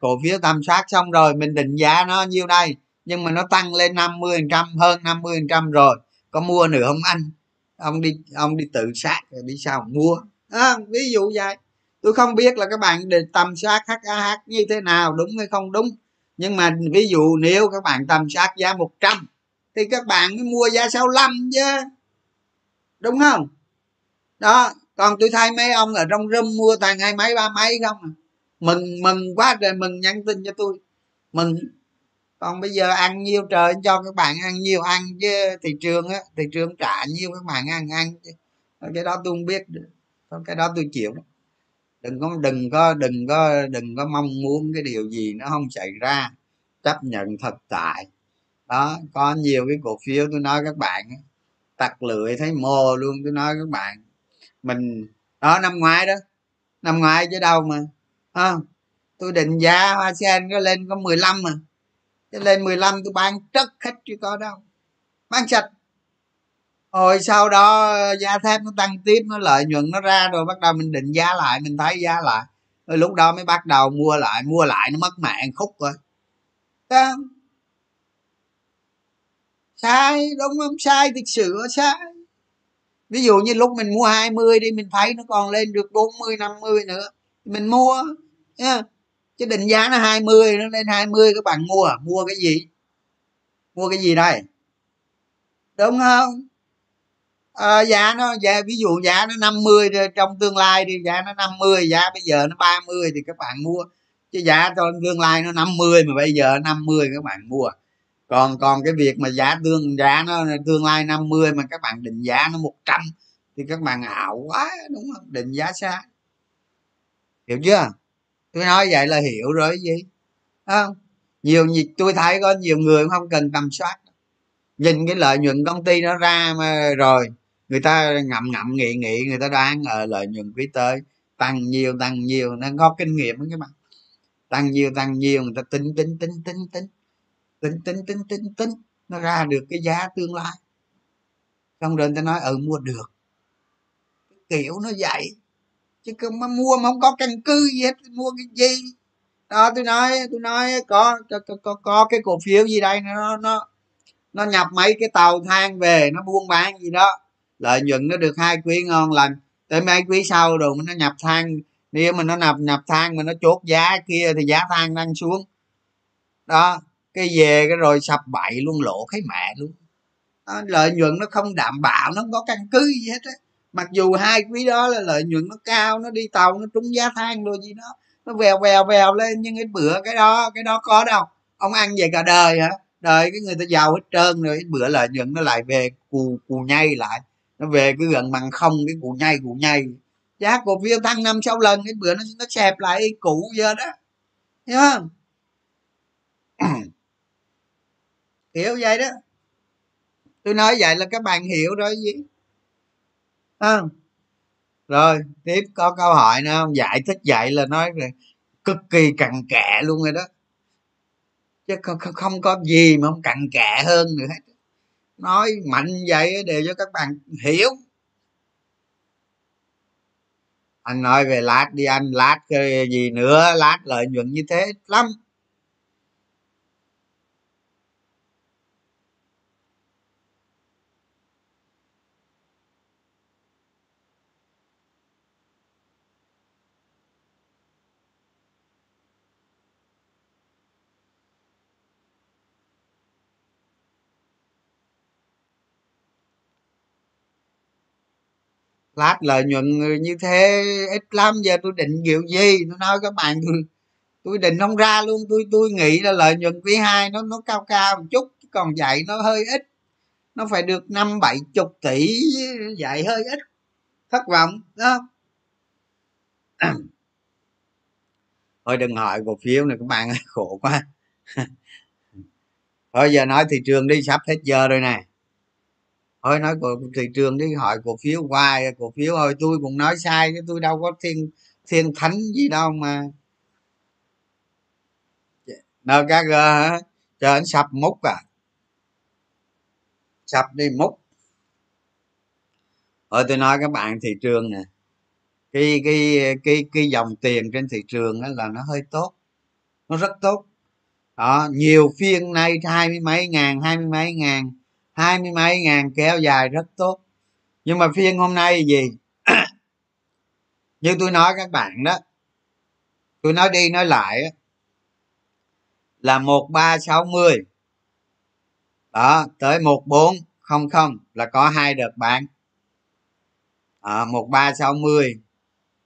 cổ phiếu tầm soát xong rồi mình định giá nó nhiêu đây? Nhưng mà nó tăng lên 50 phần trăm hơn 50 phần trăm rồi. Có mua nữa không anh? Ông đi ông đi tự sát rồi đi sao mua. À, ví dụ vậy tôi không biết là các bạn tầm soát HAH như thế nào, đúng hay không đúng. Nhưng mà ví dụ nếu các bạn tầm soát giá 100 thì các bạn mới mua giá 65 chứ. Đúng không? Đó, còn tôi thay mấy ông ở trong room mua toàn hai mấy ba mấy không à? mừng mừng quá trời mừng nhắn tin cho tôi. Mừng. Còn bây giờ ăn nhiêu trời cho các bạn ăn nhiều ăn chứ. Thị trường á, thị trường trả nhiêu các bạn ăn ăn chứ. Cái đó tôi không biết cái đó tôi chịu đừng có đừng có đừng có đừng có mong muốn cái điều gì nó không xảy ra. Chấp nhận thực tại. Đó có nhiều cái cổ phiếu tôi nói các bạn tặc lưỡi thấy mồ luôn tôi nói các bạn. Mình đó năm ngoái đó năm ngoái chứ đâu mà à, tôi định giá hoa sen có lên có 15 mà. Cái lên 15 tôi bán trất hết chứ có đâu. Bán sạch rồi sau đó ờ, giá thép nó tăng tiếp, nó lợi nhuận nó ra rồi bắt đầu mình định giá lại, mình thấy giá lại. Rồi lúc đó mới bắt đầu mua lại mua lại nó mất mạng khúc rồi. Đấy sai, đúng không? Sai thực sự sai. Ví dụ như lúc mình mua 20 đi, mình thấy nó còn lên được 40 50 nữa mình mua chứ định giá nó 20 nó lên 20 các bạn mua à? mua cái gì? Mua cái gì đây? Đúng không? À, giá nó giá ví dụ giá nó 50 trong tương lai thì giá nó 50 giá bây giờ nó 30 thì các bạn mua. Chứ giá trong tương lai nó 50 mà bây giờ 50 các bạn mua. Còn còn cái việc mà giá tương giá nó tương lai 50 mà các bạn định giá nó 100 thì các bạn ảo quá đúng không? Định giá xa. Hiểu chưa? Tôi nói vậy là hiểu rồi gì? Không? Nhiều tôi thấy có nhiều người không cần tầm soát. Nhìn cái lợi nhuận công ty nó ra mà rồi người ta ngậm ngậm nghị nghị người ta đoán ở lợi nhuận quý tới. Tăng nhiều tăng nhiều nó có kinh nghiệm các bạn. Tăng nhiều tăng nhiều người ta tính tính tính tính tính. Tính tính tính tính tính nó ra được cái giá tương lai. Xong rồi người ta nói ừ mua được. Kiểu nó vậy. Chứ không mà mua mà không có căn cứ gì hết mua cái gì? Đó tôi nói tôi nói có có có, có cái cổ phiếu gì đây? Nó nó nó nhập mấy cái tàu than về nó buôn bán gì đó lợi nhuận nó được hai quý ngon lành. Tới mấy quý sau rồi nó nhập than nếu mà nó nạp nhập than mà nó chốt giá kia thì giá than đang xuống. Đó cái về cái rồi sập bậy luôn lộ cái mẹ luôn. Đó, lợi nhuận nó không đảm bảo nó không có căn cứ gì hết á. Mặc dù hai quý đó là lợi nhuận nó cao nó đi tàu nó trúng giá than rồi gì đó nó vèo vèo vèo lên nhưng cái bữa cái đó cái đó có đâu. Ông ăn về cả đời hả? Đời cái người ta giàu hết trơn rồi bữa lợi nhuận nó lại về cù cù nhay lại nó về cứ gần bằng không cái cụ nhay cụ nhay giá cổ phiếu tăng năm sáu lần cái bữa nó nó xẹp lại cũ giờ đó. Hiểu không? Hiểu vậy đó. Tôi nói vậy là các bạn hiểu rồi gì? À. rồi tiếp có câu hỏi nữa không? Giải thích vậy là nói rồi cực kỳ cặn kẽ luôn rồi đó. Chứ không, không có gì mà không cặn kẽ hơn nữa hết nói mạnh vậy để cho các bạn hiểu. Anh nói về lát đi, anh lát cái gì nữa, lát lợi nhuận như thế lắm. Lát lợi nhuận như thế, ít lắm, giờ tôi định kiểu gì? Tôi nói các bạn, tôi tôi định không ra luôn. Tôi tôi nghĩ là lợi nhuận quý hai nó nó cao cao một chút còn dạy nó hơi ít. Nó phải được năm, bảy, chục tỷ, dạy hơi ít. Thất vọng đó thôi đừng hỏi cổ phiếu này, các bạn khổ quá. Thôi giờ nói thị trường đi, sắp hết giờ rồi nè thôi nói của thị trường đi hỏi cổ phiếu hoài, cổ phiếu thôi tôi cũng nói sai chứ, tôi đâu có thiên thiên thánh gì đâu mà. Nkg hả? Chờ anh sập múc à. Sập đi múc. Rồi tôi nói các bạn thị trường nè. Cái cái cái cái dòng tiền trên thị trường đó là nó hơi tốt. Nó rất tốt. Đó, nhiều phiên nay hai mươi mấy ngàn, hai mươi mấy ngàn hai mươi mấy ngàn kéo dài rất tốt. Nhưng mà phiên hôm nay gì? Như tôi nói các bạn đó, tôi nói đi nói lại là một ba sáu mươi. Đó, tới một bốn không không là có hai đợt bán. Một ba sáu mươi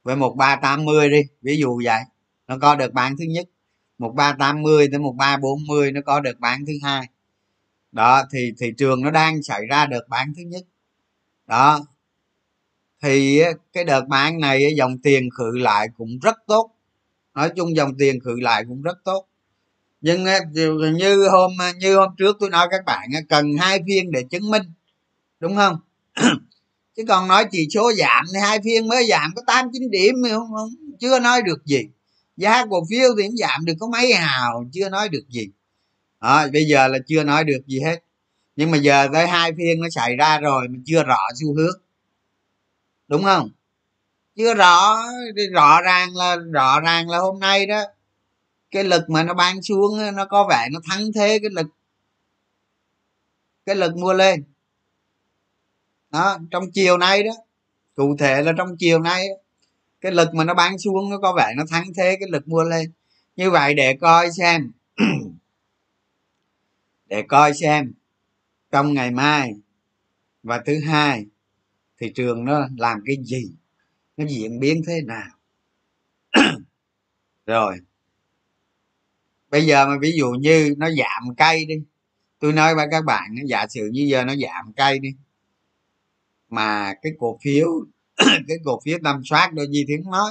với một ba tám mươi đi, ví dụ vậy. Nó có đợt bán thứ nhất, một ba tám mươi tới một ba bốn mươi, nó có đợt bán thứ hai đó thì thị trường nó đang xảy ra đợt bán thứ nhất. Đó. Thì cái đợt bán này dòng tiền khử lại cũng rất tốt. Nói chung dòng tiền khử lại cũng rất tốt. Nhưng như hôm như hôm trước tôi nói các bạn cần hai phiên để chứng minh đúng không? Chứ còn nói chỉ số giảm thì hai phiên mới giảm có tám chín điểm không, không chưa nói được gì. Giá cổ phiếu thì cũng giảm được có mấy hào chưa nói được gì à, bây giờ là chưa nói được gì hết. Nhưng mà giờ tới hai phiên nó xảy ra rồi mình chưa rõ xu hướng. Đúng không? Chưa rõ rõ ràng là rõ ràng là hôm nay đó cái lực mà nó ban xuống nó có vẻ nó thắng thế cái lực cái lực mua lên. Đó trong chiều nay đó cụ thể là trong chiều nay cái lực mà nó bán xuống nó có vẻ nó thắng thế cái lực mua lên. Như vậy để coi xem để coi xem trong ngày mai và thứ hai thị trường nó làm cái gì, nó diễn biến thế nào. Rồi, bây giờ mà ví dụ như nó giảm cây đi, tôi nói với các bạn, giả sử như giờ nó giảm cây đi, mà cái cổ phiếu, cái cổ phiếu tầm soát đôi gì thì không nói,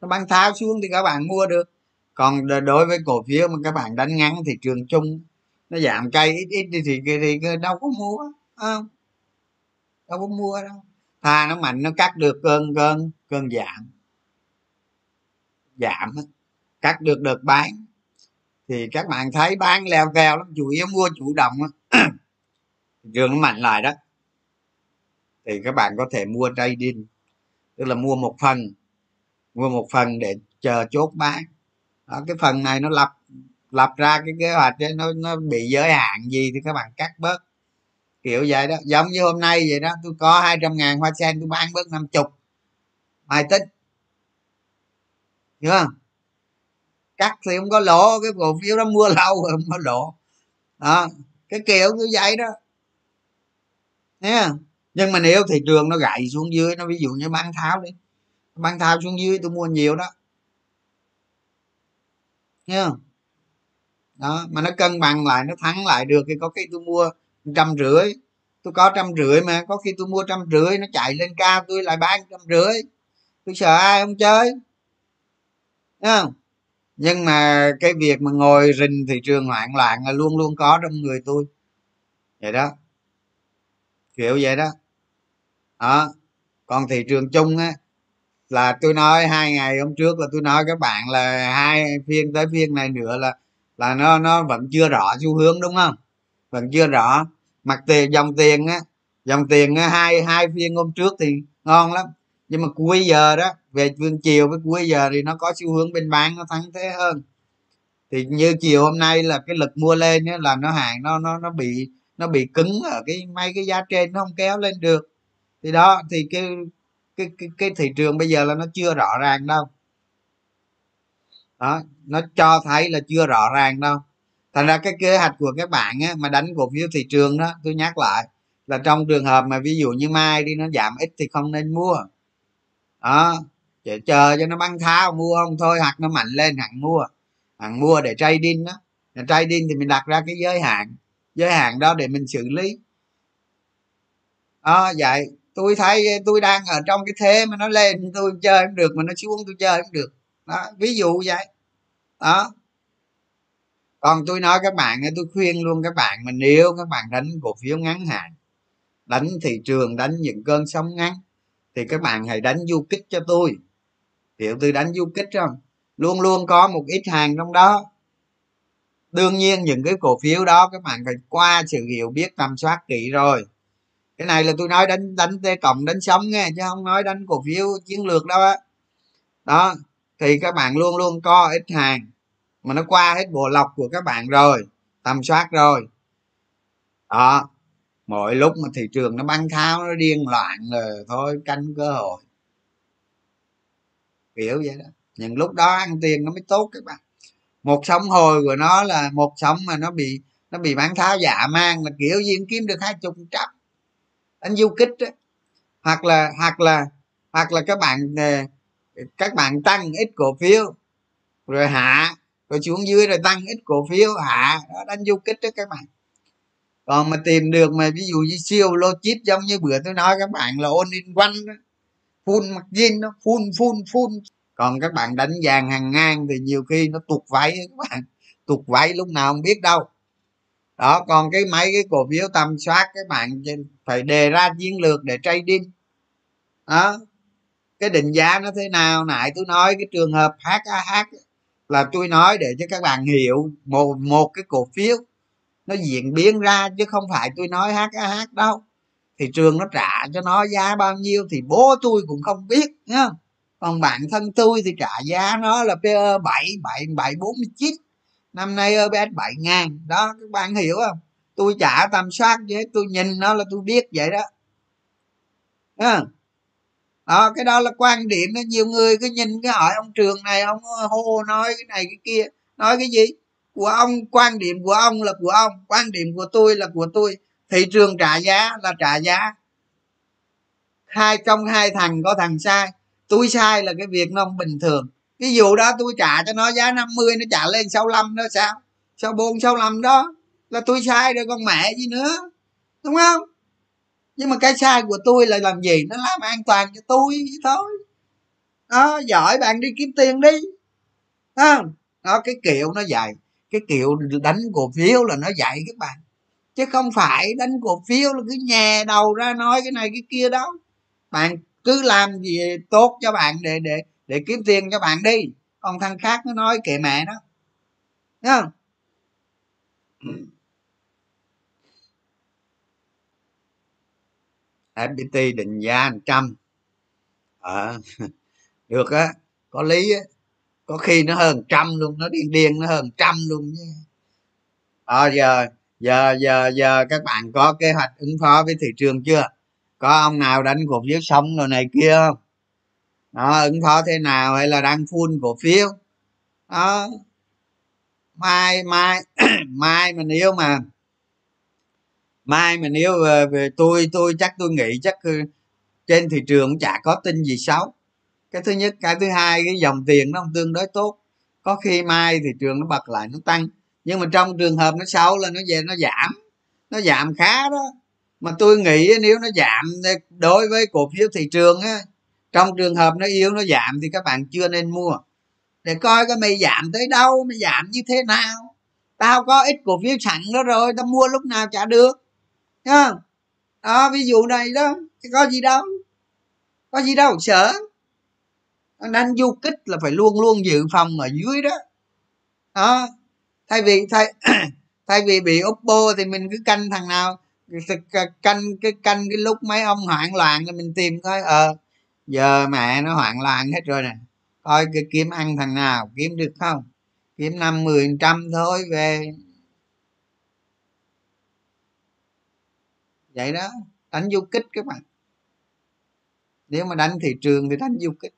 nó bán tháo xuống thì các bạn mua được. Còn đối với cổ phiếu mà các bạn đánh ngắn thị trường chung nó giảm cây ít ít đi thì, thì, thì đâu có mua không? Đâu có mua đâu. Thà nó mạnh nó cắt được cơn cơn cơn giảm. Giảm cắt được đợt bán. Thì các bạn thấy bán leo keo lắm chủ yếu mua chủ động trường nó mạnh lại đó. Thì các bạn có thể mua trading tức là mua một phần mua một phần để chờ chốt bán. Đó, cái phần này nó lập lập ra cái kế hoạch ấy, nó nó bị giới hạn gì thì các bạn cắt bớt. Kiểu vậy đó giống như hôm nay vậy đó tôi có 200 ngàn hoa sen tôi bán bớt năm chục. Mai tích hiểu không? Cắt thì không có lỗ cái cổ phiếu đó mua lâu rồi không có lỗ. Đó cái kiểu như vậy đó. Nha nhưng mà nếu thị trường nó gãy xuống dưới nó ví dụ như bán tháo đi bán tháo xuống dưới tôi mua nhiều đó. Nha đó, mà nó cân bằng lại, nó thắng lại được thì có khi tôi mua trăm rưỡi. Tôi có trăm rưỡi mà, có khi tôi mua trăm rưỡi, nó chạy lên cao, tôi lại bán trăm rưỡi. Tôi sợ ai không chơi. Không? Nhưng mà cái việc mà ngồi rình thị trường hoạn loạn là luôn luôn có trong người tôi. Vậy đó. Kiểu vậy đó. Đó. Còn thị trường chung á, là tôi nói hai ngày hôm trước là tôi nói các bạn là hai phiên tới phiên này nữa là là nó nó vẫn chưa rõ xu hướng đúng không? Vẫn chưa rõ. Mặt tiền dòng tiền á dòng tiền á, hai hai phiên hôm trước thì ngon lắm. Nhưng mà cuối giờ đó về phương chiều với cuối giờ thì nó có xu hướng bên bán nó thắng thế hơn. Thì như chiều hôm nay là cái lực mua lên á, là nó hàng nó nó nó bị nó bị cứng ở cái mấy cái giá trên nó không kéo lên được. Thì đó thì cái cái cái, cái thị trường bây giờ là nó chưa rõ ràng đâu đó nó cho thấy là chưa rõ ràng đâu. Thành ra cái kế hoạch của các bạn á, mà đánh cổ phiếu thị trường đó tôi nhắc lại là trong trường hợp mà ví dụ như mai đi nó giảm ít thì không nên mua. Đó chờ, chờ cho nó băng tháo mua không thôi hoặc nó mạnh lên hẳn mua. Hẳn mua để trading đó. Để trading thì mình đặt ra cái giới hạn. Giới hạn đó để mình xử lý. Đó vậy. Tôi thấy tôi đang ở trong cái thế mà nó lên tôi chơi không được mà nó xuống tôi chơi không được đó, ví dụ vậy. Đó. Còn tôi nói các bạn tôi khuyên luôn các bạn mà nếu các bạn đánh cổ phiếu ngắn hạn, đánh thị trường, đánh những cơn sóng ngắn, thì các bạn hãy đánh du kích cho tôi. Hiểu tôi đánh du kích không? Luôn luôn có một ít hàng trong đó. Đương nhiên những cái cổ phiếu đó các bạn phải qua sự hiểu biết, tầm soát kỹ rồi. Cái này là tôi nói đánh đánh t cộng, đánh sống nghe, chứ không nói đánh cổ phiếu chiến lược đâu á. Đó thì các bạn luôn luôn co ít hàng, mà nó qua hết bộ lọc của các bạn rồi, tầm soát rồi. Đó, mỗi lúc mà thị trường nó băng tháo, nó điên loạn là thôi, canh cơ hội. Kiểu vậy đó. Những lúc đó ăn tiền nó mới tốt các bạn. Một sóng hồi của nó là một sóng mà nó bị nó bị bán tháo giả mang là kiểu gì kiếm được hai chục trăm. Anh du kích đó. hoặc là hoặc là hoặc là các bạn à, các bạn tăng ít cổ phiếu, rồi hạ, rồi xuống dưới rồi tăng ít cổ phiếu, hạ, đó đánh du kích đó các bạn. Còn mà tìm được mà ví dụ như siêu logic giống như bữa tôi nói các bạn là ôn in quanh đó phun mặt zin nó phun phun phun còn các bạn đánh vàng hàng ngang thì nhiều khi nó tụt váy các bạn. Tụt váy lúc nào không biết đâu. Đó, còn cái mấy cái cổ phiếu tầm soát các bạn phải đề ra chiến lược để trading đó cái định giá nó thế nào nãy tôi nói, cái trường hợp HAH là tôi nói để cho các bạn hiểu một một cái cổ phiếu nó diễn biến ra chứ không phải tôi nói HAH đâu. Thị trường nó trả cho nó giá bao nhiêu thì bố tôi cũng không biết, nhá. Còn bản thân tôi thì trả giá nó là PE 7 7 7 49 năm nay EPS 7 ngàn. Đó, các bạn hiểu không? Tôi trả tầm soát với, tôi nhìn nó là tôi biết vậy đó. À à, cái đó là quan điểm đó. Nhiều người cứ nhìn cái hỏi ông trường này ông hô nói cái này cái kia. Nói cái gì? Của ông quan điểm của ông là của ông quan điểm của tôi là của tôi. Thị trường trả giá là trả giá. Hai trong hai thằng có thằng sai. Tôi sai là cái việc nó không bình thường. Ví dụ đó tôi trả cho nó giá 50 nó trả lên 65 đó sao? Sao bốn 65 đó là tôi sai rồi con mẹ gì nữa đúng không? Nhưng mà cái sai của tôi là làm gì? Nó làm an toàn cho tôi thôi. Đó giỏi bạn đi kiếm tiền đi. Đó, đó cái kiểu nó dạy cái kiểu đánh cổ phiếu là nó dạy các bạn. Chứ không phải đánh cổ phiếu là cứ nhè đầu ra nói cái này cái kia đó. Bạn cứ làm gì tốt cho bạn để để để kiếm tiền cho bạn đi. Còn thằng khác nó nói kệ mẹ nó thấy không? FPT định giá trăm. À, được á có lý á. Có khi nó hơn trăm luôn nó điên điên nó hơn trăm luôn chứ. À, giờ giờ giờ giờ các bạn có kế hoạch ứng phó với thị trường chưa? Có ông nào đánh cổ phiếu sống rồi này kia không? Đó ứng phó thế nào hay là đang phun cổ phiếu? Đó. Mai mai mai mình yêu mà mai mà nếu ờ, về, tôi tôi chắc tôi nghĩ chắc ờ, trên thị trường cũng chả có tin gì xấu. Cái thứ nhất cái thứ hai cái dòng tiền nó không tương đối tốt. Có khi mai thị trường nó bật lại nó tăng. Nhưng mà trong trường hợp nó xấu là nó về nó giảm. Nó giảm khá đó. Mà tôi nghĩ nếu nó giảm ờ, đối với cổ phiếu thị trường á trong trường hợp nó yếu nó giảm thì các bạn chưa nên mua. Để coi cái mày giảm tới đâu mày giảm như thế nào. Tao có ít cổ phiếu sẵn đó rồi tao mua lúc nào trả được nhá đó, ví dụ này đó có gì đâu. Có gì đâu, sợ. Đánh du kích là phải luôn luôn dự phòng ở dưới đó. Đó. Thay vì, thay thay vì bị oppo thì mình cứ canh thằng nào canh cái canh cái lúc mấy ông hoảng loạn là mình tìm coi ờ giờ mẹ nó hoảng loạn hết rồi nè. Coi cái kiếm ăn thằng nào, kiếm được không? Kiếm năm mười trăm thôi, về vậy đó đánh du kích các bạn. Nếu mà đánh thị trường thì đánh du kích.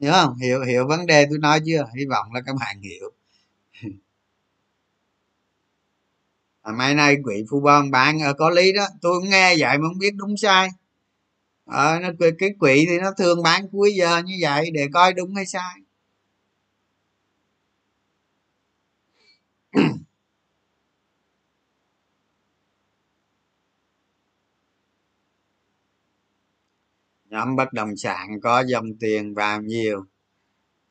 Hiểu không? Hiểu hiểu vấn đề tôi nói chưa? Hy vọng là các bạn hiểu. À, mai nay quỷ phu bon bán à, có lý đó. Tôi cũng nghe vậy mà không biết đúng sai. À, nó cái quỹ thì nó thường bán cuối giờ như vậy để coi đúng hay sai. Nhóm bất động sản có dòng tiền vào nhiều.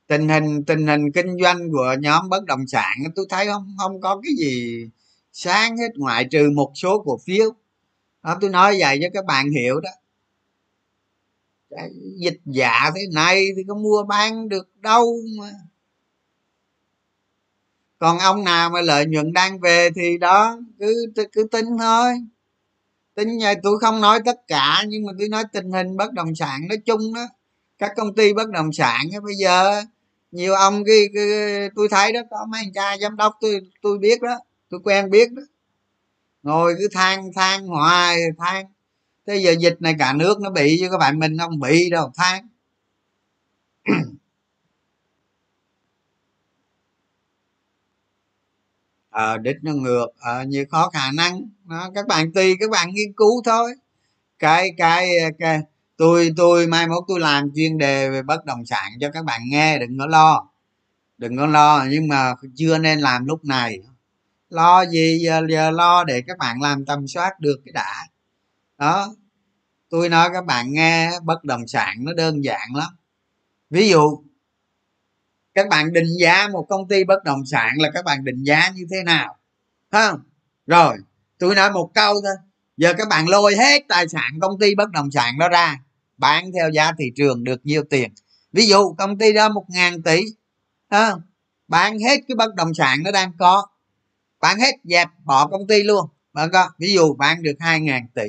Tình hình tình hình kinh doanh của nhóm bất động sản, tôi thấy không không có cái gì sáng hết, ngoại trừ một số cổ phiếu. Đó tôi nói vậy cho các bạn hiểu đó. Dịch dạ thế này thì có mua bán được đâu mà. Còn ông nào mà lợi nhuận đang về thì đó, cứ cứ tin thôi tính nhà tôi không nói tất cả nhưng mà tôi nói tình hình bất động sản nói chung đó. Các công ty bất động sản đó, bây giờ nhiều ông cái, cái tôi thấy đó có mấy anh cha giám đốc tôi tôi biết đó tôi quen biết đó. Ngồi cứ than than hoài than. Thế giờ dịch này cả nước nó bị chứ các bạn mình không bị đâu than. à, đích nó ngược à, như khó khả năng. Đó, các bạn tùy các bạn nghiên cứu thôi. Cái cái cái tôi tôi mai mốt tôi làm chuyên đề về bất động sản cho các bạn nghe đừng có lo. Đừng có lo nhưng mà chưa nên làm lúc này. Lo gì giờ, giờ lo để các bạn làm tầm soát được cái đã. Đó tôi nói các bạn nghe bất động sản nó đơn giản lắm. Ví dụ các bạn định giá một công ty bất động sản là các bạn định giá như thế nào? Không? Rồi, tôi nói một câu thôi. Giờ các bạn lôi hết tài sản công ty bất động sản đó ra, bán theo giá thị trường được nhiêu tiền. Ví dụ, công ty đó một ngàn tỷ không? bán hết cái bất động sản nó đang có. Bán hết dẹp bỏ công ty luôn bạn có ví dụ, bán được hai ngàn tỷ.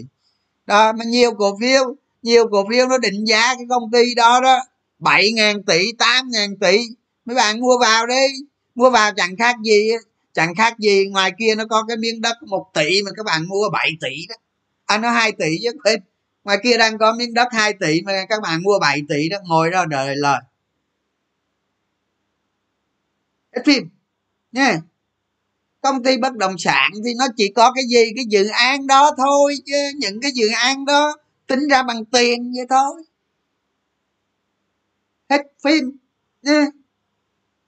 Đó, mà nhiều cổ phiếu, nhiều cổ phiếu nó định giá cái công ty đó đó, bảy ngàn tỷ, tám ngàn tỷ mấy bạn mua vào đi. Mua vào chẳng khác gì chẳng khác gì ngoài kia nó có cái miếng đất một tỷ mà các bạn mua 7 tỷ đó. Anh à, nó hai tỷ chứ quên ngoài kia đang có miếng đất 2 tỷ mà các bạn mua 7 tỷ đó ngồi đó đợi lời. Hết phim. Nha. Công ty bất động sản thì nó chỉ có cái gì? Cái dự án đó thôi chứ những cái dự án đó tính ra bằng tiền vậy thôi. Hết phim. Nha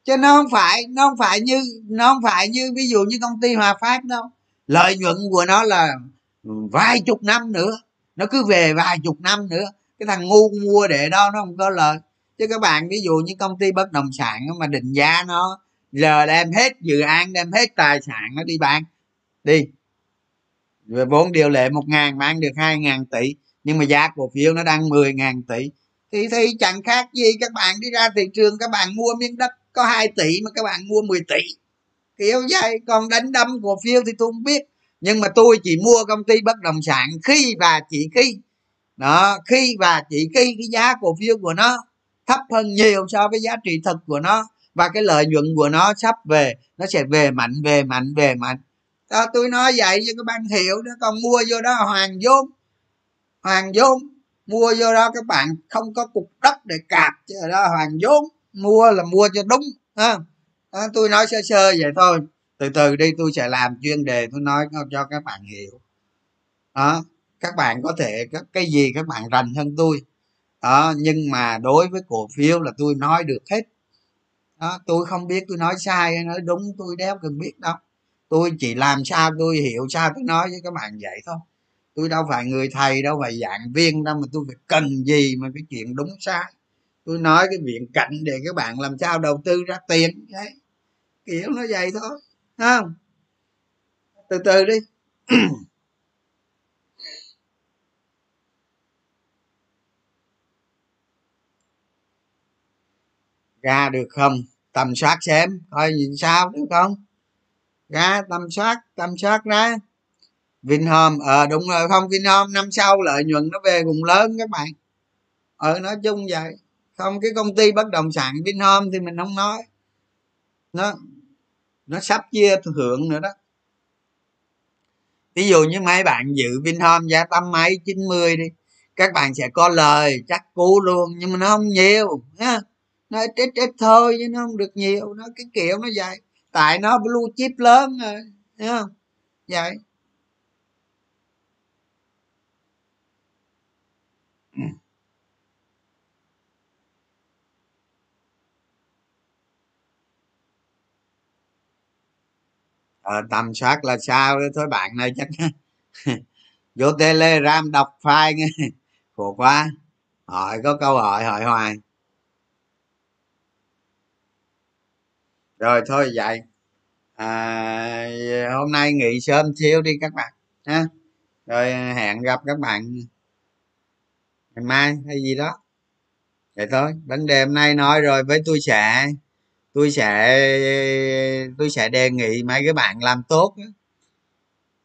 chứ nó không phải, nó không phải như, nó không phải như ví dụ như công ty hòa phát đâu. Lợi nhuận của nó là vài chục năm nữa. Nó cứ về vài chục năm nữa. Cái thằng ngu mua để đó nó không có lời chứ các bạn ví dụ như công ty bất động sản mà định giá nó, giờ đem hết dự án, đem hết tài sản nó đi bán. Đi. Về vốn điều lệ một ngàn bán được hai ngàn tỷ, nhưng mà giá cổ phiếu nó đang mười ngàn tỷ. Thì thì chẳng khác gì các bạn đi ra thị trường, các bạn mua miếng đất có 2 tỷ mà các bạn mua 10 tỷ. Kiểu vậy còn đánh đâm cổ phiếu thì tôi không biết. Nhưng mà tôi chỉ mua công ty bất động sản khi và chỉ khi. Đó khi và chỉ khi cái giá cổ phiếu của nó thấp hơn nhiều so với giá trị thực của nó và cái lợi nhuận của nó sắp về nó sẽ về mạnh về mạnh về mạnh. Đó, tôi nói vậy cho các bạn hiểu đó còn mua vô đó hoàng vốn hoàng vốn. Mua vô đó các bạn không có cục đất để cạp chứ đó hoàng vốn mua là mua cho đúng ha. À, tôi nói sơ sơ vậy thôi. Từ từ đi tôi sẽ làm chuyên đề tôi nói cho các bạn hiểu. Đó các bạn có thể cái, cái gì các bạn rành hơn tôi. Đó nhưng mà đối với cổ phiếu là tôi nói được hết. Đó tôi không biết tôi nói sai hay nói đúng tôi đéo cần biết đâu. Tôi chỉ làm sao tôi hiểu sao tôi nói với các bạn vậy thôi. Tôi đâu phải người thầy đâu phải giảng viên đâu mà tôi phải cần gì mà cái chuyện đúng sai tôi nói cái viện cạnh để các bạn làm sao đầu tư ra tiền. Đấy. Kiểu nó vậy thôi. Không? Từ từ đi. Ra được không? Tầm soát xem, coi nhìn sao được không? Ra, tầm soát tầm soát ra. Vinhome ờ đúng rồi, không, vinhome năm sau lợi nhuận nó về cùng lớn các bạn. Ờ nói chung vậy không, cái công ty bất động sản vinhome thì mình không nói. Nó nó sắp chia thưởng nữa đó. Ví dụ như mấy bạn dự vinhome giá tầm mấy 90 đi, các bạn sẽ có lời chắc cú luôn, nhưng mà nó không nhiều, ha. Nó ít ít ít thôi chứ nó không được nhiều, nó cái kiểu nó vậy. Tại nó blue chip lớn rồi, thấy không? Vậy. À, tầm soát là sao đó thôi bạn này chắc vô telegram đọc file nghe. Khổ quá. Hỏi có câu hỏi hỏi hoài. Rồi thôi vậy. À, hôm nay nghỉ sớm xíu đi các bạn ha. Rồi hẹn gặp các bạn ngày mai hay gì đó. Vậy thôi vấn đề hôm nay nói rồi với tôi sẽ tôi sẽ tôi sẽ đề nghị mấy cái bạn làm tốt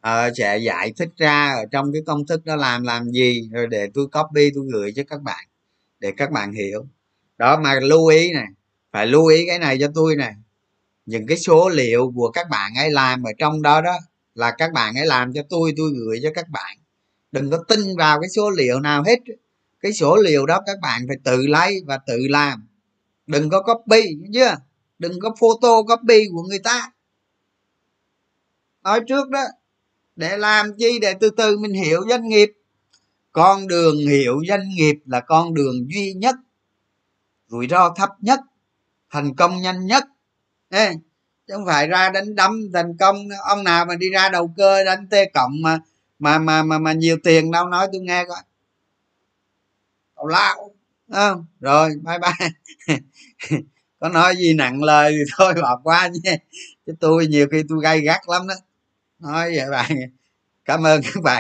ờ, sẽ giải thích ra ở trong cái công thức đó làm làm gì rồi để tôi copy tôi gửi cho các bạn để các bạn hiểu. Đó mà lưu ý này phải lưu ý cái này cho tôi này những cái số liệu của các bạn ấy làm ở trong đó đó là các bạn ấy làm cho tôi tôi gửi cho các bạn. Đừng có tin vào cái số liệu nào hết. Cái số liệu đó các bạn phải tự lấy và tự làm. Đừng có copy chưa? Đừng có photo copy của người ta. Nói trước đó để làm chi để từ từ mình hiểu doanh nghiệp. Con đường hiểu doanh nghiệp là con đường duy nhất rủi ro thấp nhất thành công nhanh nhất. Ê, chứ không phải ra đánh đấm thành công. Ông nào mà đi ra đầu cơ đánh t cộng mà mà mà mà, mà nhiều tiền đâu nói tôi nghe coi. Tào lao à, rồi bye bye. có nói gì nặng lời thì thôi bỏ qua nhé chứ tôi nhiều khi tôi gay gắt lắm đó. Nói vậy bạn cảm ơn các bạn.